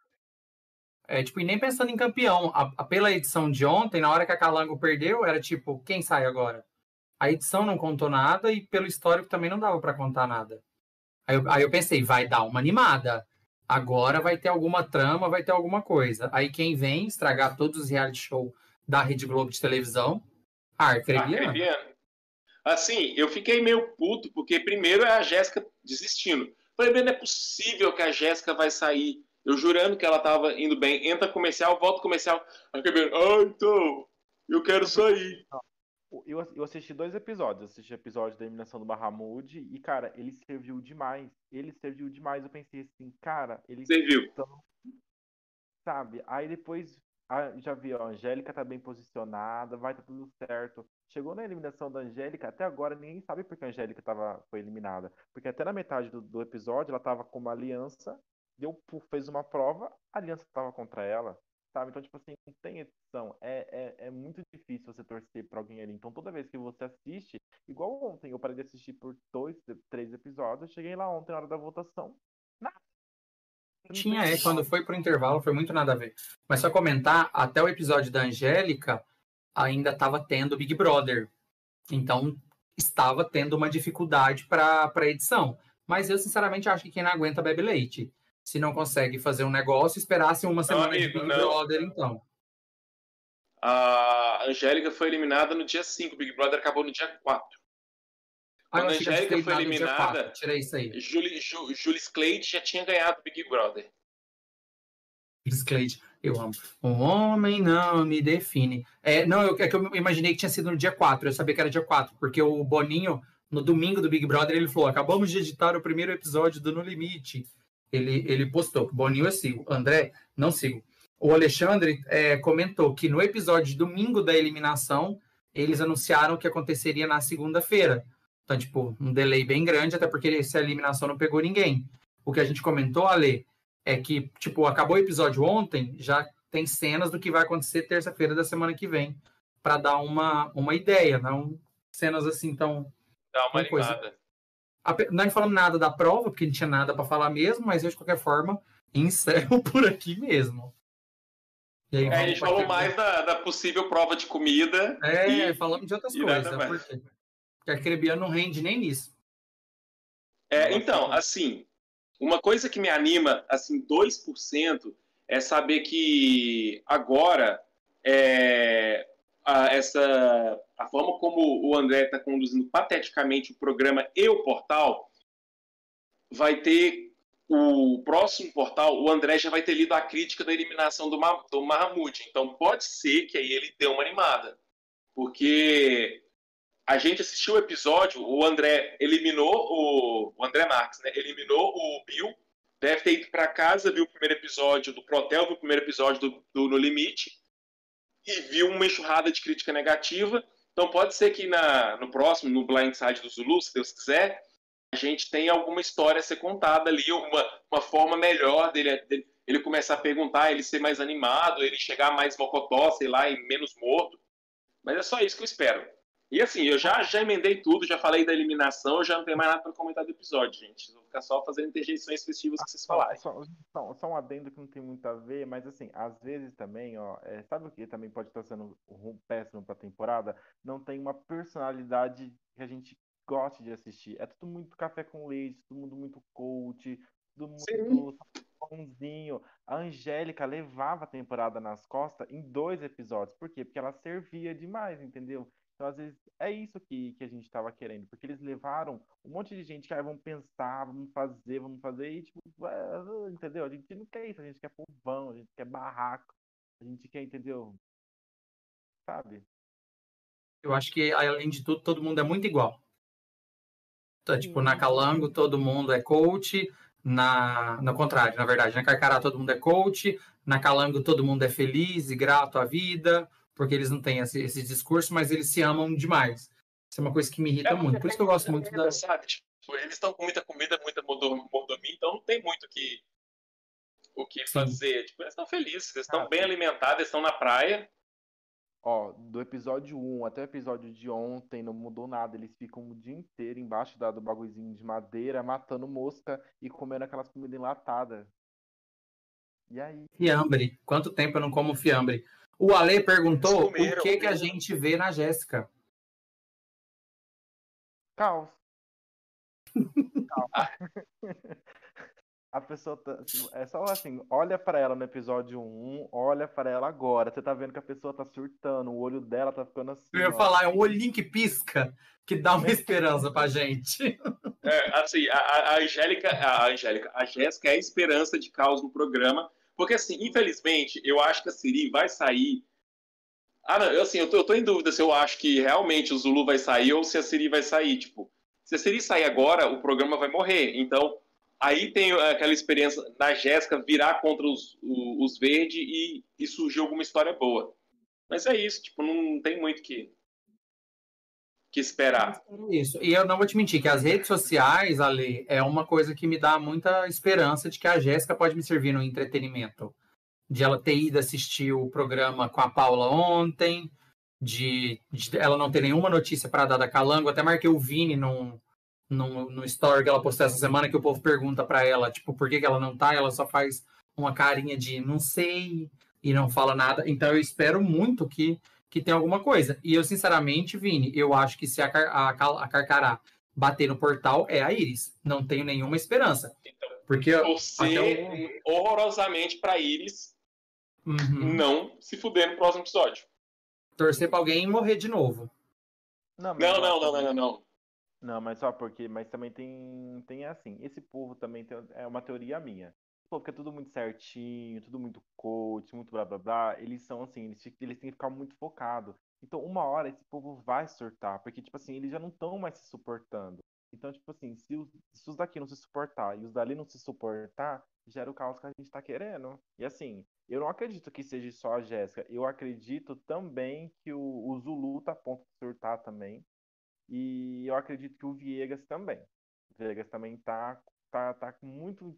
É, tipo, e nem pensando em campeão. A, a, pela edição de ontem, na hora que a Calango perdeu, era tipo, quem sai agora? A edição não contou nada e pelo histórico também não dava para contar nada. Aí eu, aí eu pensei, vai dar uma animada. Agora vai ter alguma trama, vai ter alguma coisa. Aí quem vem estragar todos os reality show da Rede Globo de televisão? Arcrebiano. Assim, eu fiquei meio puto, porque primeiro é a Jéssica desistindo. Falei, não é possível que a Jéssica vai sair eu jurando que ela tava indo bem, entra comercial, volta comercial. Aí Gabriel, ah, então, eu quero sair. Eu, eu assisti dois episódios. assisti o episódio da eliminação do Bahamud e, cara, ele serviu demais. Ele serviu demais. Eu pensei assim, cara, ele. Serviu. Sabe? Aí depois já vi, ó, a Angélica tá bem posicionada, vai tá tudo certo. Chegou na eliminação da Angélica, até agora ninguém sabe porque a Angélica tava, foi eliminada. Porque até na metade do, do episódio ela tava com uma aliança deu, fez uma prova, a aliança estava contra ela, sabe? Então, tipo assim, não tem edição. É, é, é muito difícil você torcer pra alguém ali. Então, toda vez que você assiste, igual ontem, eu parei de assistir por dois, três episódios, cheguei lá ontem na hora da votação, nada. Tinha, é, quando foi pro intervalo foi muito nada a ver. Mas só comentar, até o episódio da Angélica ainda estava tendo Big Brother. Então, estava tendo uma dificuldade para edição. Mas eu, sinceramente, acho que quem não aguenta bebe leite se não consegue fazer um negócio, esperasse uma semana amigo, de Big. Brother, então. A Angélica foi eliminada no dia 5, Big Brother acabou no dia 4. Ah, Quando a Angélica foi eliminada, Tirei isso aí. Julie, Ju, Julie Clade já tinha ganhado o Big Brother. Julie Clade, eu amo. Um homem não me define. É, não, eu, é que eu imaginei que tinha sido no dia 4, eu sabia que era dia 4, porque o Boninho, no domingo do Big Brother, ele falou: acabamos de editar o primeiro episódio do No Limite ele, ele postou. Boninho eu sigo. André, não sigo. O Alexandre é, comentou que no episódio de domingo da eliminação, eles anunciaram que aconteceria na segunda-feira. Então, tipo, um delay bem grande, até porque essa eliminação não pegou ninguém. O que a gente comentou, Ale, é que, tipo, acabou o episódio ontem, já tem cenas do que vai acontecer terça-feira da semana que vem, para dar uma, uma ideia, não cenas assim tão. Dá uma coisa. Não falamos nada da prova, porque não tinha nada para falar mesmo, mas eu, de qualquer forma, encerro por aqui mesmo. Aí, é, a gente falou mais da, da, possível prova de comida. É, e, falamos de outras coisas. Quê? Porque a Crebiano não rende nem nisso. É, então, assim, uma coisa que me anima, assim, 2%, é saber que agora é, a, essa a forma como o André está conduzindo pateticamente o programa e o portal, vai ter o próximo portal, o André já vai ter lido a crítica da eliminação do, Ma do Mahamud. Então pode ser que aí ele dê uma animada. Porque a gente assistiu o episódio, o André eliminou o, o André Marques, né? Eliminou o Bill, deve ter ido para casa, viu o primeiro episódio do Protel, viu o primeiro episódio do, do No Limite e viu uma enxurrada de crítica negativa então pode ser que na, no próximo, no Blindside do Zulu, se Deus quiser, a gente tenha alguma história a ser contada ali, uma, uma forma melhor dele, dele, ele começar a perguntar, ele ser mais animado, ele chegar mais mocotó, sei lá, e menos morto. Mas é só isso que eu espero. E assim, eu já, já emendei tudo, já falei da eliminação, eu já não tenho mais nada para comentar do episódio, gente. Vou ficar só fazendo interjeições festivas que vocês falarem. Só, só, só, um adendo que não tem muito a ver, mas assim, às vezes também, ó, é, sabe o que também pode estar sendo um péssimo pra temporada? Não tem uma personalidade que a gente goste de assistir. É tudo muito café com leite, todo mundo muito coach, todo mundo bonzinho. A Angélica levava a temporada nas costas em dois episódios. Por quê? Porque ela servia demais, entendeu? Então, às vezes, é isso que, que a gente estava querendo, porque eles levaram um monte de gente que ah, vamos pensar, vamos fazer, vamos fazer, e tipo, é, entendeu? A gente não quer isso, a gente quer povão, a gente quer barraco, a gente quer, entendeu? Sabe? Eu acho que, além de tudo, todo mundo é muito igual. Então, tipo, na Calango todo mundo é coach, na, no contrário, na verdade, na Carcará todo mundo é coach, na Calango todo mundo é feliz e grato à vida, porque eles não têm esse, esse discurso, mas eles se amam demais. Isso é uma coisa que me irrita é, muito. Por isso que eu gosto muito da. Sabe? Tipo, eles estão com muita comida, muita mordomia, então não tem muito que, o que fazer. Tipo, eles estão felizes, eles estão ah, bem sim. alimentados, estão na praia. Ó, do episódio 1 até o episódio de ontem não mudou nada. Eles ficam o dia inteiro embaixo da, do bagulhozinho de madeira, matando mosca e comendo aquelas comidas enlatadas. E aí? Fiambre. Quanto tempo eu não como fiambre? O Ale perguntou o que, que a gente vê na Jéssica. Caos. a pessoa tá, assim, é só assim, olha para ela no episódio 1, olha para ela agora. Você tá vendo que a pessoa tá surtando, o olho dela tá ficando assim. Eu ia ó. falar, é um olhinho que pisca, que dá uma esperança pra gente. É, assim, a, a Angélica, a Angélica, a Jéssica é a esperança de caos no programa, porque, assim, infelizmente, eu acho que a Siri vai sair. Ah, não, eu, assim, eu tô, eu tô em dúvida se eu acho que realmente o Zulu vai sair ou se a Siri vai sair. Tipo, se a Siri sair agora, o programa vai morrer. Então, aí tem aquela experiência da Jéssica virar contra os, os, verdes e, e surgir alguma história boa. Mas é isso, tipo, não tem muito que, que esperar. Isso. E eu não vou te mentir que as redes sociais, Ali, é uma coisa que me dá muita esperança de que a Jéssica pode me servir no entretenimento. De ela ter ido assistir o programa com a Paula ontem, de, de ela não ter nenhuma notícia para dar da Calango. Até marquei o Vini no, no, no story que ela postou essa semana, que o povo pergunta para ela, tipo, por que, que ela não tá? Ela só faz uma carinha de não sei e não fala nada. Então eu espero muito que que tem alguma coisa. E eu, sinceramente, Vini, eu acho que se a, a, a Carcará bater no portal, é a Iris. Não tenho nenhuma esperança. Então, porque torcer o... horrorosamente para Iris uhum. não se fuder no próximo episódio. Torcer para alguém morrer de novo. Não, não, não, não, não, não, não. Mas só porque, mas também tem, tem assim, esse povo também tem, é uma teoria minha pô, é tudo muito certinho, tudo muito coach, muito blá blá blá, eles são assim, eles, eles têm que ficar muito focados. Então, uma hora esse povo vai surtar, porque, tipo assim, eles já não estão mais se suportando. Então, tipo assim, se os, se os daqui não se suportar e os dali não se suportar, gera o caos que a gente tá querendo. E assim, eu não acredito que seja só a Jéssica. Eu acredito também que o, o Zulu tá a ponto de surtar também. E eu acredito que o Viegas também. O Viegas também tá, tá, tá muito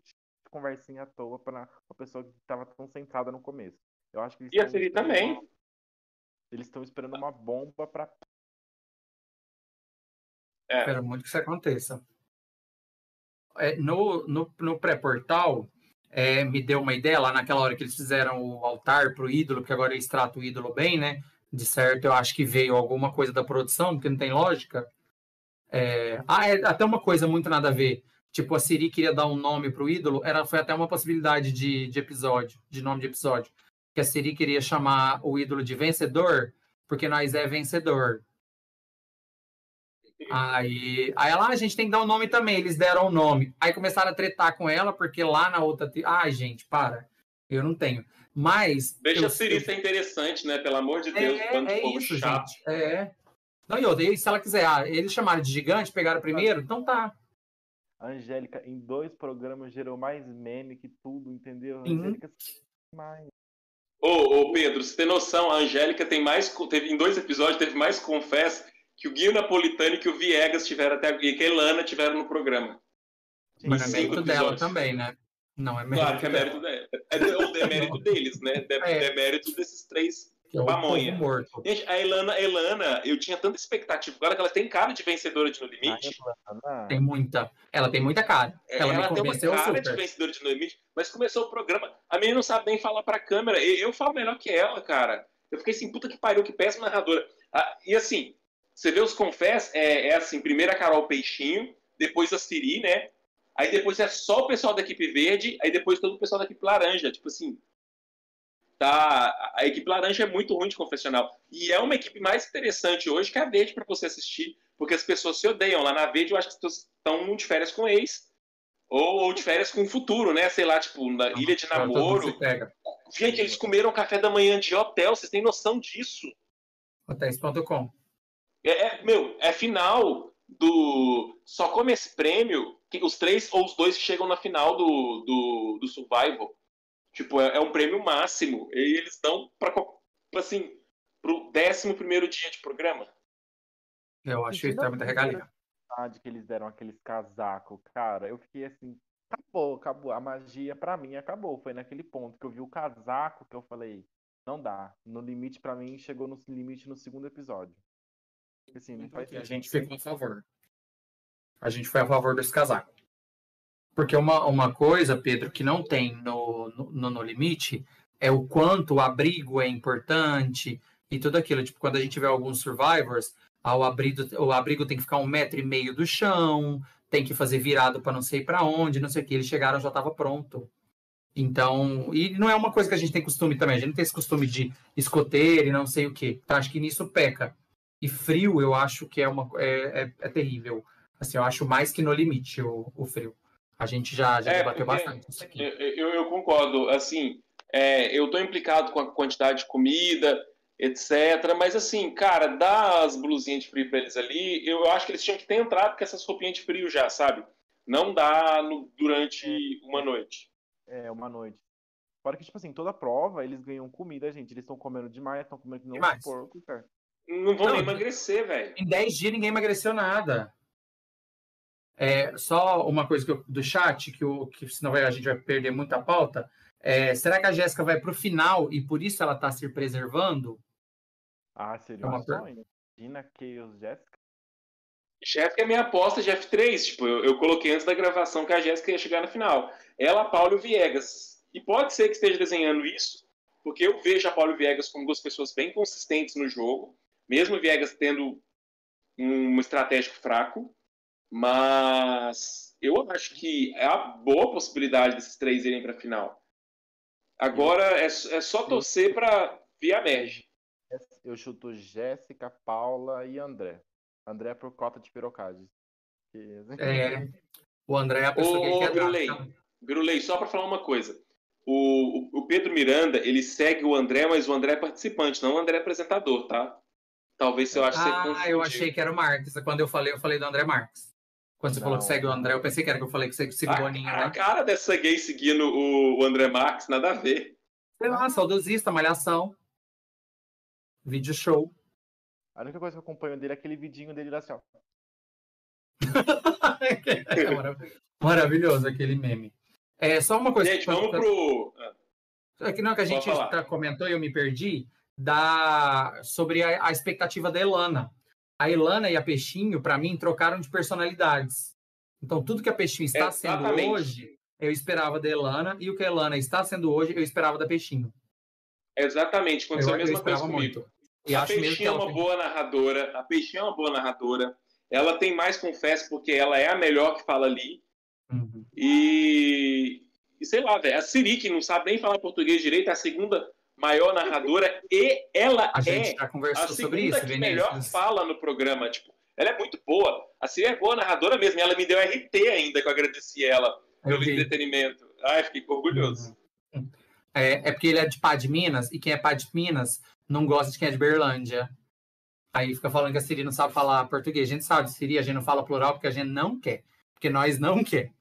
conversinha à toa para uma pessoa que estava tão centrada no começo. Eu acho que e a Siri também. Uma... Eles estão esperando uma bomba para. É. Espero muito que isso aconteça. É, no no, no pré-portal, é, me deu uma ideia lá naquela hora que eles fizeram o altar pro ídolo, porque agora eles tratam o ídolo bem, né? De certo, eu acho que veio alguma coisa da produção, porque não tem lógica. É... Ah, é até uma coisa muito nada a ver tipo, a Siri queria dar um nome pro ídolo, era, foi até uma possibilidade de, de episódio, de nome de episódio. Que a Siri queria chamar o ídolo de vencedor, porque nós é vencedor. Aí, aí ela, ah, a gente tem que dar um nome também. Eles deram o um nome. Aí começaram a tretar com ela, porque lá na outra. Ai, gente, para. Eu não tenho. Mas. Deixa eu, a Siri eu... ser interessante, né? Pelo amor de Deus, é, quanto é isso, chato. Gente. É. Não, e outra, se ela quiser, ah, eles chamaram de gigante, pegaram primeiro, então tá. A Angélica, em dois programas, gerou mais meme que tudo, entendeu? A Angélica mais. Ô, ô, Pedro, você tem noção, a Angélica tem mais. Teve, em dois episódios teve mais confessa que o Guilherme Napolitano e que o Viegas tiveram até. e que a Elana tiveram no programa. Mas é mérito dela também, né? Não, é mérito Claro que é mérito dela. É, é o demérito deles, né? É. Demérito desses três Que é o Pamonha. Gente, a Elana, a Elana, eu tinha tanta expectativa agora que ela tem cara de vencedora de No Limite. Ah, Tem muita. Ela tem muita cara. Ela, Ela, me tem uma cara super. de vencedora de No Limite, mas começou o programa. A menina não sabe nem falar pra câmera. Eu, eu falo melhor que ela, cara. Eu fiquei assim, puta que pariu, que péssima narradora. Ah, e assim, você vê os confess, é, é assim, primeiro a Carol Peixinho, depois a Siri, né? Aí depois é só o pessoal da equipe verde, aí depois todo o pessoal da equipe laranja. Tipo assim, tá, a equipe laranja é muito ruim de confessional. E é uma equipe mais interessante hoje que a verde para você assistir, porque as pessoas se odeiam. Lá na verde eu acho que estão de férias com ex, ou, ou de férias com o futuro, né? Sei lá, tipo, na ilha de namoro. Gente, eles comeram café da manhã de hotel, vocês têm noção disso? Hotéis.com. É, é, meu, é final do. Só come esse prêmio os três ou os dois que chegam na final do, do, do Survival. Tipo, é, é um prêmio máximo. E eles dão pra, co- assim, pro décimo primeiro dia de programa. Eu acho isso é muita regalia. de que eles deram aqueles casacos, cara, eu fiquei assim, acabou, acabou. A magia pra mim acabou. Foi naquele ponto que eu vi o casaco que eu falei, não dá. No limite pra mim chegou no limite no segundo episódio. Assim, não faz a gente ficou a favor. A gente foi a favor desse casaco. Porque uma, uma coisa, Pedro, que não tem no, no, no Limite é o quanto o abrigo é importante e tudo aquilo. Tipo, quando a gente vê alguns survivors, ah, o, abrigo, o abrigo tem que ficar um metro e meio do chão, tem que fazer virado para não sei para onde, não sei o que. Eles chegaram já estava pronto. Então, e não é uma coisa que a gente tem costume também. A gente não tem esse costume de escoteiro e não sei o que. Então, acho que nisso peca. E frio, eu acho que é uma é, é, é terrível. Assim, eu acho mais que no limite o, o frio. A gente já, já É, debateu porque- bastante isso aqui. Eu, eu, eu concordo. Assim, é, eu tô implicado com a quantidade de comida, etc. Mas assim, cara, dá as blusinhas de frio pra eles ali. Eu acho que eles tinham que ter entrado com essas roupinhas de frio já, sabe? Não dá no- durante uma noite. É, uma noite. Fora que, tipo assim, toda prova eles ganham comida, gente. Eles estão comendo demais, estão comendo que não Demais. porco, cara. Não vão Não, nem emagrecer, velho. Em 10 dias ninguém emagreceu nada. É, só uma coisa que eu- do chat, que, o, que senão vai- a gente vai perder muita pauta. É, será que a Jéssica vai pro final e por isso ela tá se preservando? Ah, seria É uma um sonho. Imagina Chaos Jessica. Chefe que é minha aposta de F3. Tipo, eu, eu coloquei antes da gravação que a Jéssica ia chegar na final. Ela, Paulo e o Viegas. E pode ser que esteja desenhando isso, porque eu vejo a Paulo e o Viegas como duas pessoas bem consistentes no jogo, mesmo o Viegas tendo um estratégico fraco. Mas eu acho que é a boa possibilidade desses três irem para a final. Agora é, é só torcer para via merge. Eu chuto Jéssica, Paula e André. André por cota de pirocades. É, o André é a pessoa Ô, que quer dar. Birulei. Birulei, só para falar uma coisa. O, o, o Pedro Miranda, ele segue o André, mas o André é participante, não o André é apresentador, tá? Talvez eu você Ah, eu achei que era o Marques. Quando eu falei, eu falei do André Marques. Quando você falou que Não. segue o André, eu pensei que era que eu falei que você segue o A, Boninho, a né? cara dessa gay seguindo o, o André Marques, nada a ver. Sei lá, saudosista, malhação. Vídeo show. A única coisa que eu acompanho dele é aquele vidinho dele assim, ó. É marav- Maravilhoso aquele meme. É só uma coisa. Gente, que- vamos pro. É que não, que a gente tá- comentou e eu me perdi da, sobre a, a expectativa da Elana. A Elana e a Peixinho, para mim, trocaram de personalidades. Então, tudo que a Peixinho está sendo Exatamente. hoje, eu esperava da Elana, e o que a Elana está sendo hoje, eu esperava da Peixinho. Exatamente, Eu, aconteceu a eu mesma coisa comigo. muito. E a Peixinha é uma tem- boa narradora. A Peixinha é uma boa narradora. Ela tem mais confesso porque ela é a melhor que fala ali. Uhum. E, e sei lá, velho. A Siri, que não sabe nem falar português direito, é a segunda maior narradora. E ela A gente é já a conversou segunda sobre isso, que melhor Vinícius. fala no programa. Tipo, ela é muito boa. A Siri é boa narradora mesmo. E ela me deu RT ainda, que eu agradeci ela pelo vi. entretenimento. Ai, fiquei orgulhoso. É, é porque ele é de pá de Minas, e quem é pá de Minas não gosta de quem é de Berlândia. Aí fica falando que a Siri não sabe falar português. A gente sabe, Siri, a gente não fala plural porque a gente não quer. Porque nós não quer.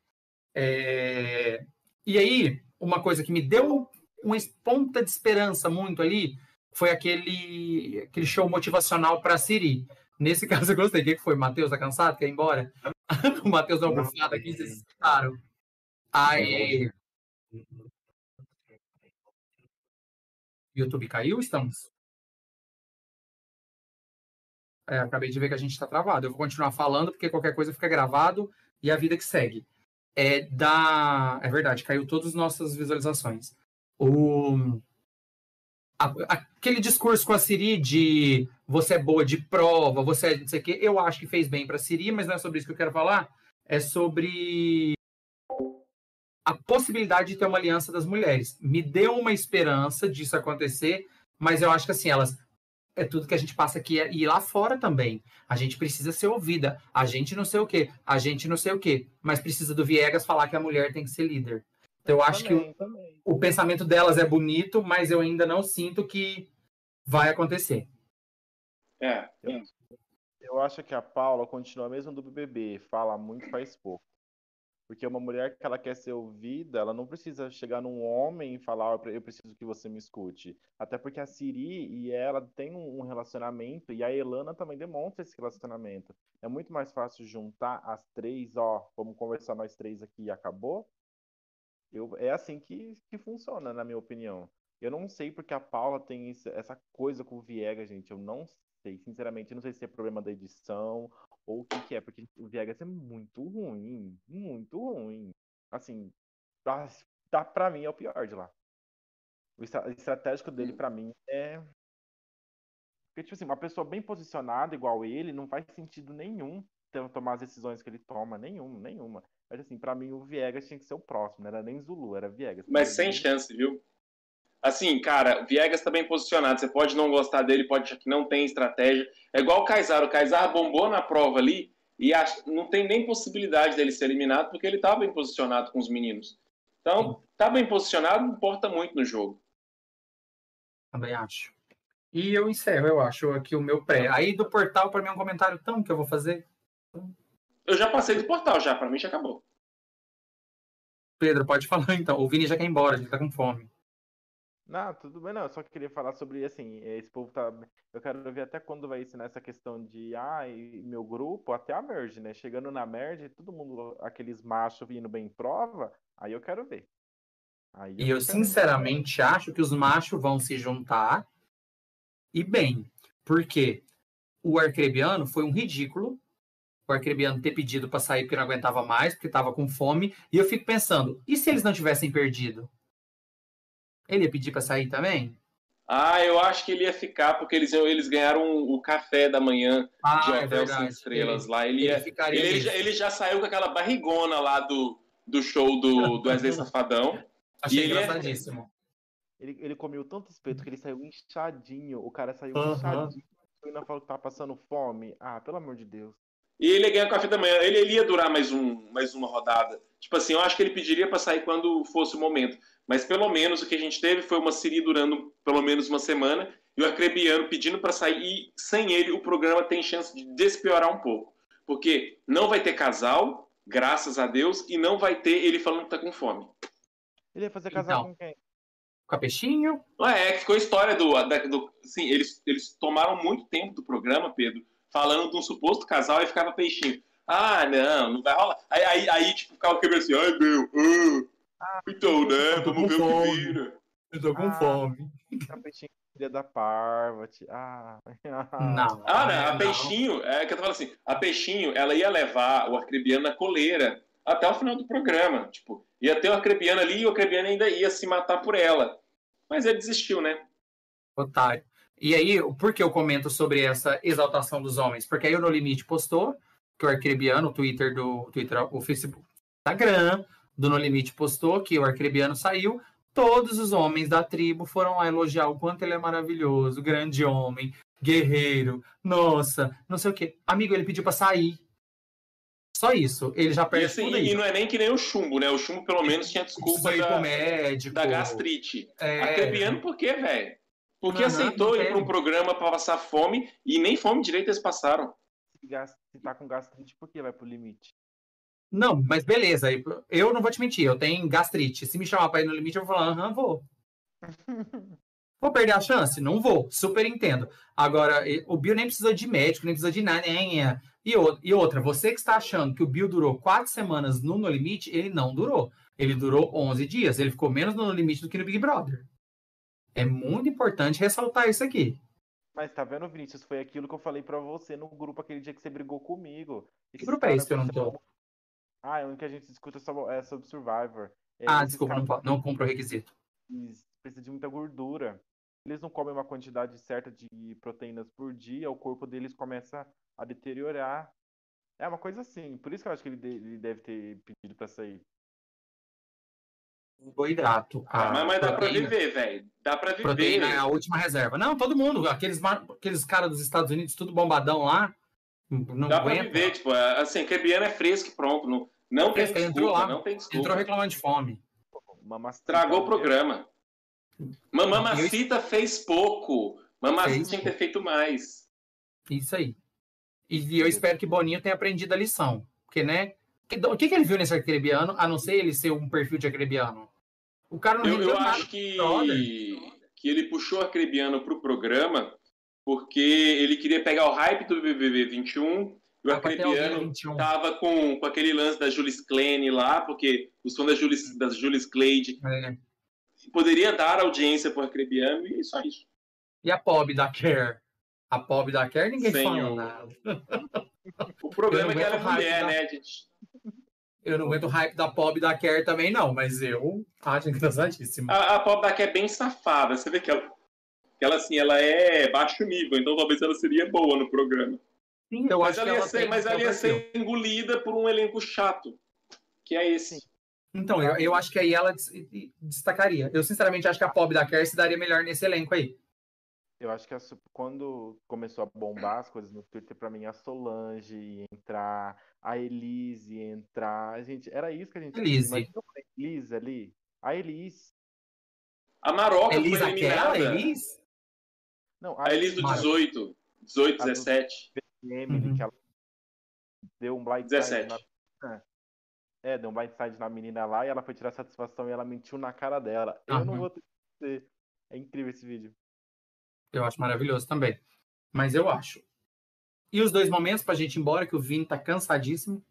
É, E aí, uma coisa que me deu uma ponta de esperança muito ali foi aquele, aquele show motivacional para Siri. Nesse caso eu gostei. O que foi? Matheus tá cansado? Quer ir embora? o Matheus deu uma bufada aqui, vocês escutaram. Aí. YouTube caiu, estamos? É, acabei de ver que a gente está travado. Eu vou continuar falando, porque qualquer coisa fica gravado e a vida que segue. É da. É verdade, caiu todas as nossas visualizações. O... aquele discurso com a Siri de você é boa de prova, você é não sei o quê, eu acho que fez bem para a Siri, mas não é sobre isso que eu quero falar. É sobre a possibilidade de ter uma aliança das mulheres. Me deu uma esperança disso acontecer, mas eu acho que assim, elas é tudo que a gente passa aqui e lá fora também. A gente precisa ser ouvida. A gente não sei o quê, a gente não sei o quê, mas precisa do Viegas falar que a mulher tem que ser líder. Então eu acho também, que o, o, pensamento delas é bonito, mas eu ainda não sinto que vai acontecer. É. Eu, eu acho que a Paula continua mesmo do BBB, fala muito, faz pouco. Porque uma mulher que ela quer ser ouvida, ela não precisa chegar num homem e falar, eu preciso que você me escute. Até porque a Siri e ela tem um relacionamento, e a Elana também demonstra esse relacionamento. É muito mais fácil juntar as três, ó, vamos conversar nós três aqui e acabou. Eu, é assim que, que funciona, na minha opinião. Eu não sei porque a Paula tem essa coisa com o Viega, gente. Eu não sei, sinceramente. Eu não sei se é problema da edição ou o que, que é, porque o Viegas é muito ruim, muito ruim. Assim, tá, tá pra mim é o pior de lá. O estratégico dele, para mim, é. Porque, tipo assim, uma pessoa bem posicionada igual ele, não faz sentido nenhum tomar as decisões que ele toma, nenhuma, nenhuma. Mas assim, para mim o Viegas tinha que ser o próximo, não era nem Zulu, era Viegas. Mas sem chance, viu? Assim, cara, Viegas tá bem posicionado. Você pode não gostar dele, pode achar que não tem estratégia. É igual o Kaysar. O Kaysar bombou na prova ali e não tem nem possibilidade dele ser eliminado porque ele tá bem posicionado com os meninos. Então, tá bem posicionado, importa muito no jogo. Também acho. E eu encerro, eu acho, aqui o meu pré. Aí do portal, para mim, é um comentário tão que eu vou fazer. Eu já passei do portal, já. Para mim, já acabou. Pedro, pode falar então. O Vini já quer ir embora, ele tá com fome. Não, tudo bem, não. Eu só queria falar sobre, assim, esse povo tá. Eu quero ver até quando vai ensinar essa questão de, ah, meu grupo, até a merge, né? Chegando na merge, todo mundo, aqueles machos vindo bem em prova, aí eu quero ver. Aí eu e eu, sinceramente, ver. acho que os machos vão se juntar e bem. Porque o Arcrebiano foi um ridículo. O Arcrebiano ter pedido para sair porque não aguentava mais, porque estava com fome. E eu fico pensando, e se eles não tivessem perdido? Ele ia pedir para sair também? Ah, eu acho que ele ia ficar, porque eles, eles ganharam o café da manhã ah, de é Hotel é Sem Estrelas ele, lá. Ele, ia, ele, ele, já, ele, já, saiu com aquela barrigona lá do, do show do, do Wesley Safadão. Achei engraçadíssimo. Ele, ele comeu tanto espeto que ele saiu inchadinho. O cara saiu uhum. inchadinho. E ainda falou que tá passando fome. Ah, pelo amor de Deus. E ele ia ganhar o café da manhã. Ele, ele ia durar mais, um, mais uma rodada. Tipo assim, eu acho que ele pediria para sair quando fosse o momento. Mas pelo menos o que a gente teve foi uma Siri durando pelo menos uma semana e o Acrebiano pedindo para sair. E sem ele, o programa tem chance de despiorar um pouco. Porque não vai ter casal, graças a Deus, e não vai ter ele falando que tá com fome. Ele ia fazer casal então, com quem? Com a Peixinho? É, ficou a história do. Da, do sim, eles, eles tomaram muito tempo do programa, Pedro, falando de um suposto casal e ficava Peixinho. Ah, não, não vai rolar. Aí, aí, aí tipo, ficava o assim, ai meu, uh, ah, então, né? Vamos ver fome. o que vira. Eu tô com ah, fome. Filha da Parvati. Ah, não. Ah, né? A Peixinho, é que eu tô falando assim, a Peixinho, ela ia levar o Arcrebiano na coleira até o final do programa. Tipo, ia ter o Arcrebiano ali e o Arcrebiano ainda ia se matar por ela. Mas ele desistiu, né? Otário. E aí, por que eu comento sobre essa exaltação dos homens? Porque aí o No Limite postou que o Arcrebiano, o Twitter do Twitter, o Facebook, Instagram, do No Limite postou que o Arcrebiano saiu, todos os homens da tribo foram lá elogiar o quanto ele é maravilhoso, grande homem, guerreiro, nossa, não sei o quê. Amigo, ele pediu para sair. Só isso. Ele já perde e, assim, e não é nem que nem o chumbo, né? O chumbo pelo menos tinha desculpa da, médico. da gastrite. É... Acrebiano por quê, velho? Porque aceitou ir para um programa para passar fome e nem fome direito eles passaram. Se tá com gastrite, por que vai pro limite? Não, mas beleza. Eu não vou te mentir, eu tenho gastrite. Se me chamar pra ir no limite, eu vou falar, aham, vou. vou perder a chance? Não vou. Super entendo. Agora, o Bill nem precisa de médico, nem precisa de nada. E, e outra, você que está achando que o Bill durou quatro semanas no No Limite, ele não durou. Ele durou 11 dias. Ele ficou menos no No Limite do que no Big Brother. É muito importante ressaltar isso aqui. Mas tá vendo, Vinícius? Foi aquilo que eu falei pra você no grupo aquele dia que você brigou comigo. Que Esses grupo é esse que eu não tô? Ah, é um que a gente discuta sobre, é, sobre Survivor. É, Ah, desculpa, não, po- não compro o requisito. eles precisam de muita gordura. Eles não comem uma quantidade certa de proteínas por dia, o corpo deles começa a deteriorar. É uma coisa assim. Por isso que eu acho que ele, de- ele deve ter pedido pra sair. Carboidrato. Ah, a mas, mas dá pra proteína- viver, velho. Dá pra viver. Proteína é a última reserva. Não, todo mundo, aqueles, aqueles caras dos Estados Unidos, tudo bombadão lá, não Dá pra aguenta. viver, tipo, assim, crebiano é fresco e pronto. Não, não tem Fresco, entrou desculpa, lá. não tem desculpa. Entrou reclamando de fome. Estragou o programa. Mamacita fez pouco. Mamacita tinha que ter feito mais. Isso aí. E eu espero que Boninho tenha aprendido a lição. Porque, né? O que, que ele viu nesse acrebiano, a não ser ele ser um perfil de acrebiano? O cara não Eu, eu acho que, que ele puxou a Crebiano pro programa porque ele queria pegar o hype do BBB 21 e o Ah, Acrebiano 21. tava com, com aquele lance da Julis Kleine lá, porque o som da Julis, das Julis Cleide É. poderia dar audiência pro Acrebiano e só isso. E a pobre da Care? A pobre da Care, ninguém Senhor. fala nada. O problema é que ela é mulher, da- né, gente? Eu não aguento o hype da pobre da Care também, não, mas eu acho engraçadíssimo. A, a pobre daqui é bem safada. Você vê que ela, que ela, assim, ela é baixo nível, então talvez ela seria boa no programa. Sim, eu Mas acho ela que ia, ela ser, mas ela ia ser engolida por um elenco chato. Que é esse. Então, eu, eu acho que aí ela des- destacaria. Eu, sinceramente, acho que a pobre da Care se daria melhor nesse elenco aí. Eu acho que a quando começou a bombar as coisas no Twitter, pra mim, a Solange ia entrar, a Elise ia entrar. A gente, era isso que a gente Elise. Imagina uma Elise ali. A Elise. A Maroca Elisa foi eliminada. aquela, Elis? Não, A Elis do Mara. 18. 18, A do- 17. Emily, Uhum. que ela deu um blindside 17. na... É, deu um blindside na menina lá e ela foi tirar satisfação e ela mentiu na cara dela. Eu não vou ter. É incrível esse vídeo. Eu acho maravilhoso também. Mas eu acho. E os dois momentos pra gente ir embora, que o Vini tá cansadíssimo.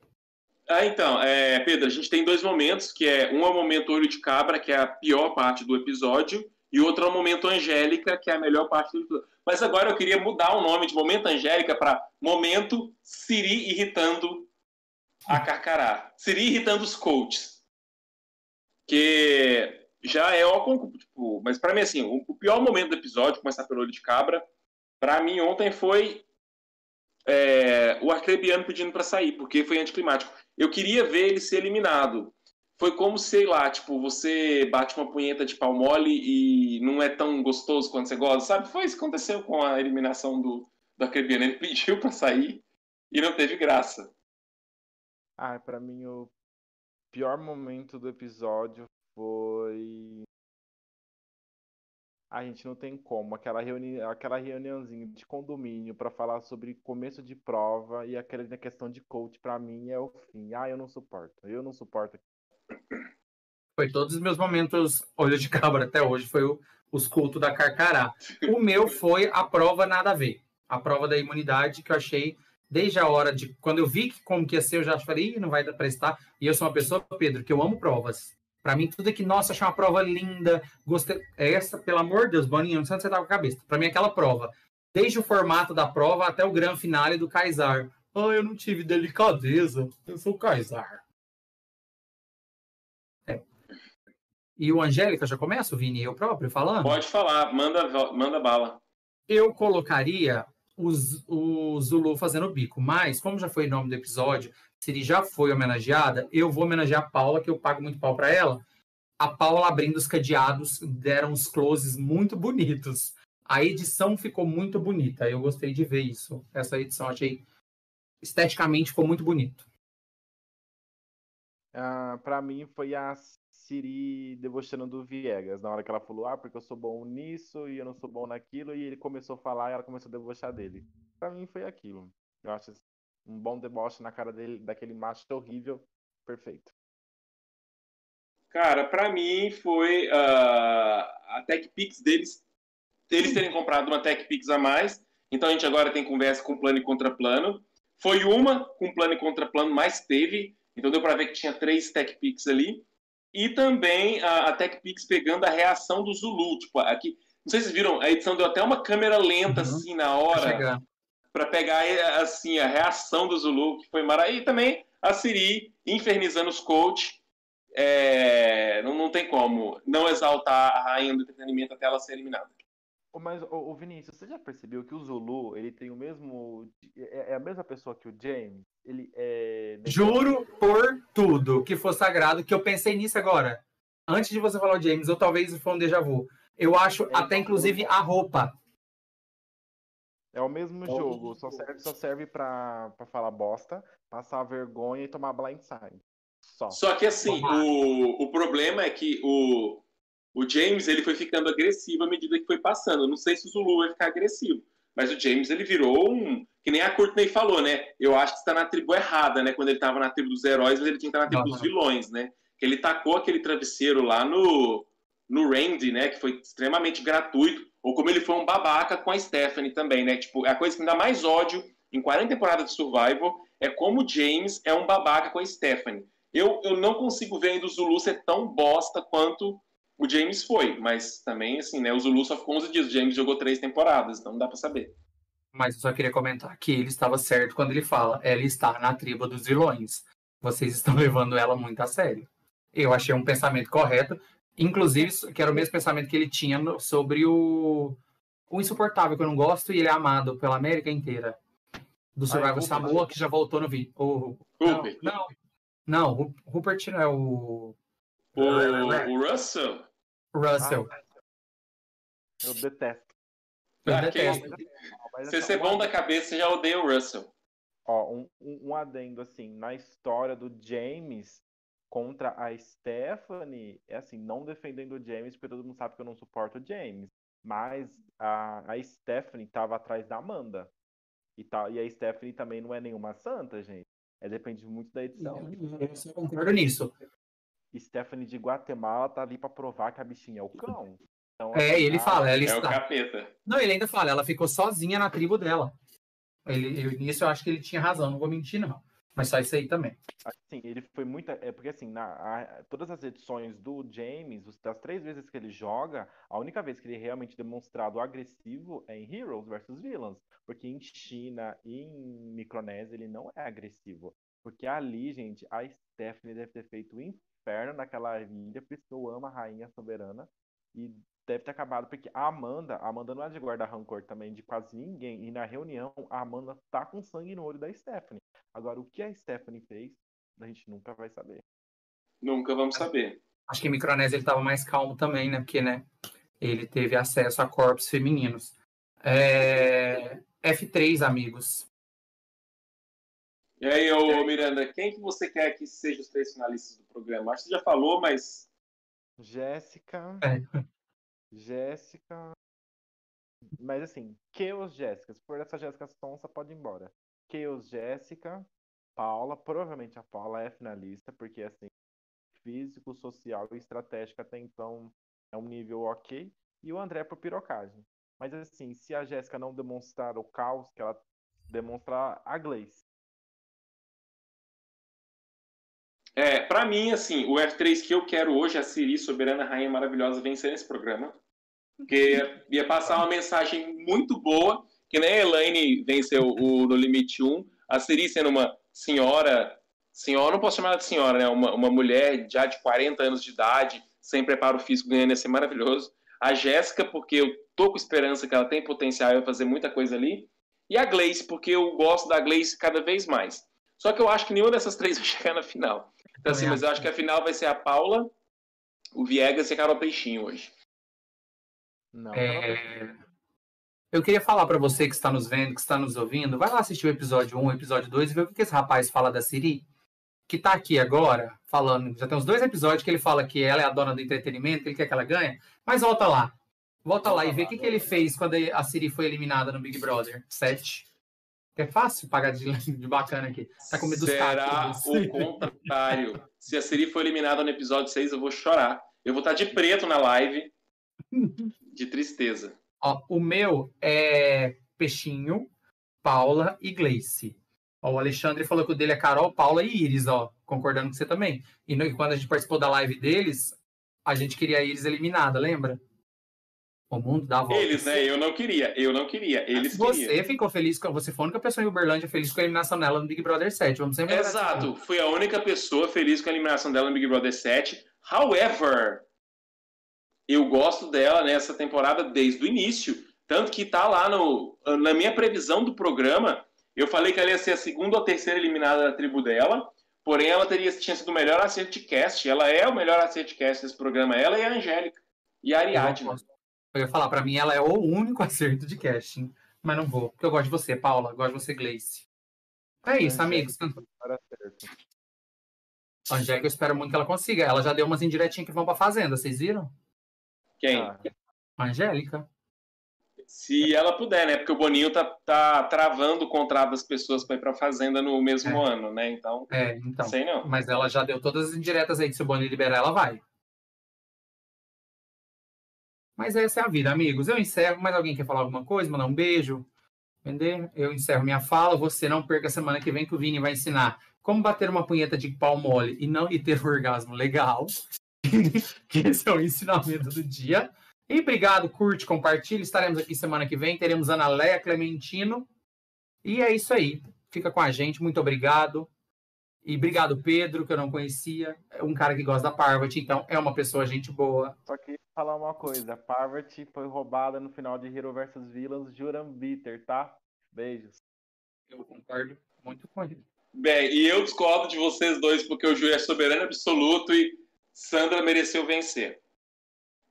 Ah, então, é, Pedro, a gente tem dois momentos, que é um é o momento olho de cabra, que é a pior parte do episódio, e outro é o momento Angélica, que é a melhor parte do episódio. Mas agora eu queria mudar o nome de momento Angélica para momento Siri irritando a Carcará. Siri irritando os coaches. Que já é com- tipo, mas para mim assim, o, o pior momento do episódio, começar pelo olho de cabra, para mim ontem foi é, o Arcrebiano pedindo para sair, porque foi anticlimático. Eu queria ver ele ser eliminado. Foi como, sei lá, tipo, você bate uma punheta de pau mole e não é tão gostoso quanto você gosta, sabe? Foi isso que aconteceu com a eliminação do, do Arcrebiano. Ele pediu para sair e não teve graça. Ah, pra mim o pior momento do episódio foi. A gente não tem como. Aquela, reuni... aquela reuniãozinha de condomínio pra falar sobre começo de prova e aquela questão de coach, pra mim, é o fim. Ah, eu não suporto. Eu não suporto. Foi todos os meus momentos olho de cabra até hoje, foi o, os cultos da Carcará. O meu foi a prova nada a ver. A prova da imunidade, que eu achei, desde a hora de. Quando eu vi que como que ia ser, eu já falei, "Ih, não vai dar pra estar. E eu sou uma pessoa, Pedro, que eu amo provas. Pra mim, tudo é que, nossa, achei uma prova linda, gostei. Essa, pelo amor de Deus, Boninho, não sei onde você tá com a cabeça. Pra mim, aquela prova. Desde o formato da prova até o grande finale do Kaysar. Ah, eu não tive delicadeza. Eu sou o Kaysar. É. E o Angélica, já começa, Vini? Eu próprio falando? Pode falar, manda, manda bala. eu colocaria os- o Zulu fazendo bico, mas como já foi o nome do episódio, ele já foi homenageada, eu vou homenagear a Paula, que eu pago muito pau para ela. A Paula abrindo os cadeados, deram uns closes muito bonitos. A edição ficou muito bonita, eu gostei de ver isso. Essa edição achei esteticamente ficou muito bonito. Ah, pra mim foi a Siri debochando do Viegas, na hora que ela falou, ah, porque eu sou bom nisso e eu não sou bom naquilo, e ele começou a falar e ela começou a debochar dele. Pra mim foi aquilo. Eu acho um bom deboche na cara dele, daquele macho horrível, perfeito. Cara, pra mim foi ah, a TechPix deles, eles terem comprado uma TechPix a mais. Então a gente agora tem conversa com plano e contraplano. Foi uma com plano e contraplano, mas teve. Então deu pra ver que tinha três TechPix ali. E também a, a TechPix pegando a reação do Zulu. Tipo, aqui, Não sei se vocês viram, a edição deu até uma câmera lenta, uhum. assim, na hora, para pegar, assim, a reação do Zulu, que foi maravilhoso. E também a Siri infernizando os coach. É... Não, não tem como não exaltar a rainha do entretenimento até ela ser eliminada. Mas, o Vinícius, você já percebeu que o Zulu, ele tem o mesmo. É, é a mesma pessoa que o James? Ele é. Juro por tudo que for sagrado, que eu pensei nisso agora. Antes de você falar o James, ou talvez foi um déjà vu. Eu acho é até, inclusive, a roupa. É o mesmo jogo, só serve, só serve pra, pra falar bosta, passar vergonha e tomar blindside. Só. Só que assim, o, o problema é que o, o James ele foi ficando agressivo à medida que foi passando. Eu não sei se o Zulu vai ficar agressivo, mas o James ele virou um. Que nem a Courtney falou, né? Eu acho que está na tribo errada, né? Quando ele estava na tribo dos heróis, ele tinha que estar na tribo uhum. dos vilões, né? Que ele tacou aquele travesseiro lá no, no Randy, né? Que foi extremamente gratuito. Ou como ele foi um babaca com a Stephanie também, né? Tipo, a coisa que me dá mais ódio em 40 temporadas de Survival é como James é um babaca com a Stephanie. Eu, eu não consigo ver ainda o Zulu ser tão bosta quanto o James foi, mas também, assim, né? O Zulu só ficou 11 dias. O James jogou três temporadas, então não dá para saber. Mas eu só queria comentar que ele estava certo quando ele fala: ela está na tribo dos vilões. Vocês estão levando ela muito a sério. Eu achei um pensamento correto. Inclusive, que era o mesmo pensamento que ele tinha sobre o, o insuportável, que eu não gosto, e ele é amado pela América inteira. Do Survival ah, Samoa, que já voltou no vídeo. O, não, não, não, o Rupert não é o. O, o Russell? Russell. Ah, eu detesto. Eu ah, detesto. Se você ser bom da cabeça, já odeia o Russell. Ó, um, um, um adendo assim, na história do James contra a Stephanie, é assim, não defendendo o James, porque todo mundo sabe que eu não suporto o James. Mas a, a Stephanie tava atrás da Amanda. E, tá, e a Stephanie também não é nenhuma santa, gente. É, depende muito da edição. Eu só concordo nisso. Stephanie de Guatemala tá ali para provar que a bichinha é o cão. Então, é, ele fala, ela é está... o capeta. Não, ele ainda fala, ela ficou sozinha na tribo dela. Ele, nisso eu acho que ele tinha razão, não vou mentir, não. Mas só isso aí também. Assim, ele foi muito. É porque assim, na, a, todas as edições do James, das três vezes que ele joga, a única vez que ele é realmente demonstrado agressivo é em Heroes versus Villains. Porque em China e em Micronésia ele não é agressivo. Porque ali, gente, a Stephanie deve ter feito um inferno naquela ilha, por isso que eu amo a Rainha Soberana. E deve ter acabado, porque a Amanda, a Amanda não é de guardar rancor também de quase ninguém. E na reunião, a Amanda tá com sangue no olho da Stephanie. Agora, o que a Stephanie fez, a gente nunca vai saber. Nunca vamos saber. Acho que em Micronésia ele tava mais calmo também, né? Porque, né? Ele teve acesso a corpos femininos. É... F3, amigos. E aí, ô, Miranda, quem que você quer que seja os três finalistas do programa? Acho que você já falou, mas. Jéssica. É. Jéssica. Mas assim, Chaos Jéssica. Se for essa Jéssica Sonsa, pode ir embora. Chaos Jéssica. Paula. Provavelmente a Paula é finalista, porque assim, físico, social e estratégico até então é um nível ok. E o André por pirocagem. Mas assim, se a Jéssica não demonstrar o caos que ela demonstrar a Gleice. É, para mim, assim, o F3 que eu quero hoje, a Siri, soberana rainha maravilhosa, vencer nesse programa. Porque ia passar uma mensagem muito boa, que nem a Elaine venceu o No Limite 1, a Siri sendo uma senhora, senhora, não posso chamar ela de senhora, né? Uma, uma mulher já de 40 anos de idade, sem preparo físico, ganhando ia ser maravilhoso. A Jéssica, porque eu tô com esperança que ela tem potencial para fazer muita coisa ali. E a Gleice, porque eu gosto da Gleice cada vez mais. Só que eu acho que nenhuma dessas três vai chegar na final. Então, assim, mas eu acho que a final vai ser a Paula, o Viegas e a Carol Peixinho hoje. Não, é... Eu queria falar para você que está nos vendo, que está nos ouvindo, vai lá assistir o episódio 1, o episódio 2 e ver o que esse rapaz fala da Siri, que está aqui agora, falando, já tem uns dois episódios que ele fala que ela é a dona do entretenimento, que ele quer que ela ganhe, mas volta lá. Volta, lá e vê o que, que ele fez quando a Siri foi eliminada no Big Brother 7. É fácil pagar de, de bacana aqui. Tá com medo Será o contrário. Se a Siri for eliminada no episódio 6, eu vou chorar. Eu vou estar de preto na live. De tristeza. Ó, o meu é Peixinho, Paula e Gleice. Ó, o Alexandre falou que o dele é Carol, Paula e Iris, ó. Concordando com você também. E no, quando a gente participou da live deles, a gente queria a Iris eliminada, lembra? O mundo dá volta. Eles, né? Eu não queria, eu não queria. Eles você queriam. ficou feliz com. Você foi a única pessoa em Uberlândia feliz com a eliminação dela no Big Brother 7. Vamos sempre Exato, fui a única pessoa feliz com a eliminação dela no Big Brother 7. However, eu gosto dela nessa temporada desde o início. Tanto que tá lá no, na minha previsão do programa, eu falei que ela ia ser a segunda ou terceira eliminada da tribo dela. Porém, ela teria, tinha sido o melhor acerto de cast. Ela é o melhor acerto de cast desse programa. Ela e a Angélica. E a Eu, Ariadne. eu ia falar, pra mim ela é o único acerto de casting. Mas não vou, porque eu gosto de você, Paula. Gosto de você, Gleice. É isso, amigos. A Angélica, eu espero muito que ela consiga. Ela já deu umas indiretinhas que vão pra fazenda, vocês viram? Quem? Ah, Angélica. Se ela puder, né? Porque o Boninho tá, tá travando o contrato das pessoas para ir pra Fazenda no mesmo É. ano, né? Então, É, então. sei não. Mas ela já deu todas as indiretas aí se o Boni liberar, ela vai. Mas essa é a vida, amigos. Eu encerro. Mais alguém quer falar alguma coisa? Mandar um beijo? Entender? Eu encerro minha fala. Você não perca a semana que vem que o Vini vai ensinar como bater uma punheta de pau mole e não e ter um orgasmo legal. Que esse é o ensinamento do dia. E obrigado, curte, compartilhe. Estaremos aqui semana que vem. Teremos Ana Leia Clementino. E é isso aí. Fica com a gente. Muito obrigado. E obrigado, Pedro, que eu não conhecia. É um cara que gosta da Parvati, então é uma pessoa gente boa. Só que falar uma coisa, Parvati foi roubada no final de Hero vs Villains, Juran Bitter, tá? Beijos. Eu concordo muito com ele. Bem, e eu discordo de vocês dois, porque o Júlio é soberano absoluto e Sandra mereceu vencer.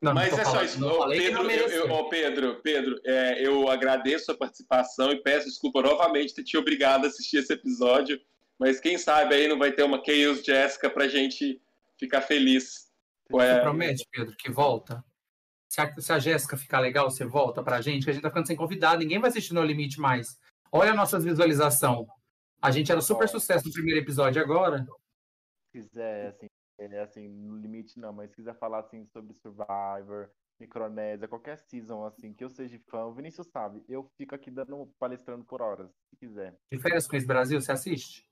Não, não Mas tô é só isso. não Ô, Pedro, não eu, eu- ô, Pedro, Pedro, é, eu agradeço a participação e peço desculpa novamente ter te obrigado a assistir esse episódio. Mas quem sabe aí não vai ter uma Chaos Jessica pra gente ficar feliz. Você É, promete, Pedro, que volta? Se a, se a Jéssica ficar legal, você volta pra gente, que a gente tá ficando sem convidado, ninguém vai assistir No Limite mais. Olha a nossa visualização. A gente era super sucesso no primeiro episódio agora. Se quiser, assim, é, assim, no limite não, mas se quiser falar, assim, sobre Survivor, Micronésia, qualquer season, assim, que eu seja fã, o Vinícius sabe, eu fico aqui dando, palestrando por horas, se quiser. De férias com esse Brasil, você assiste?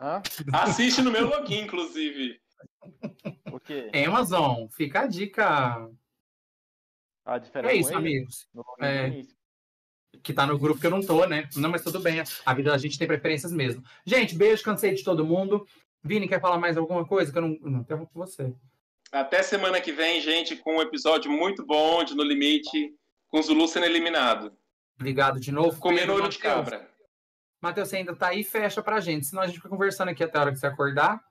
Hã? assiste no meu login, inclusive. O quê? Amazon, fica a dica. A diferença É isso, amigos. No login É. do Vinícius. que tá no grupo que eu não tô, né? Não, mas tudo bem. A vida da gente tem preferências mesmo. Gente, beijo, cansei de todo mundo. Vini, quer falar mais alguma coisa? Que eu não, não interrompo você. Até semana que vem, gente, com um episódio muito bom de No Limite, com o Zulu sendo eliminado. Obrigado de novo. Comendo olho de cabra. Matheus, você ainda tá aí? Fecha pra gente. Senão a gente fica conversando aqui até a hora que você acordar.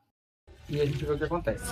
E a gente vê o que acontece.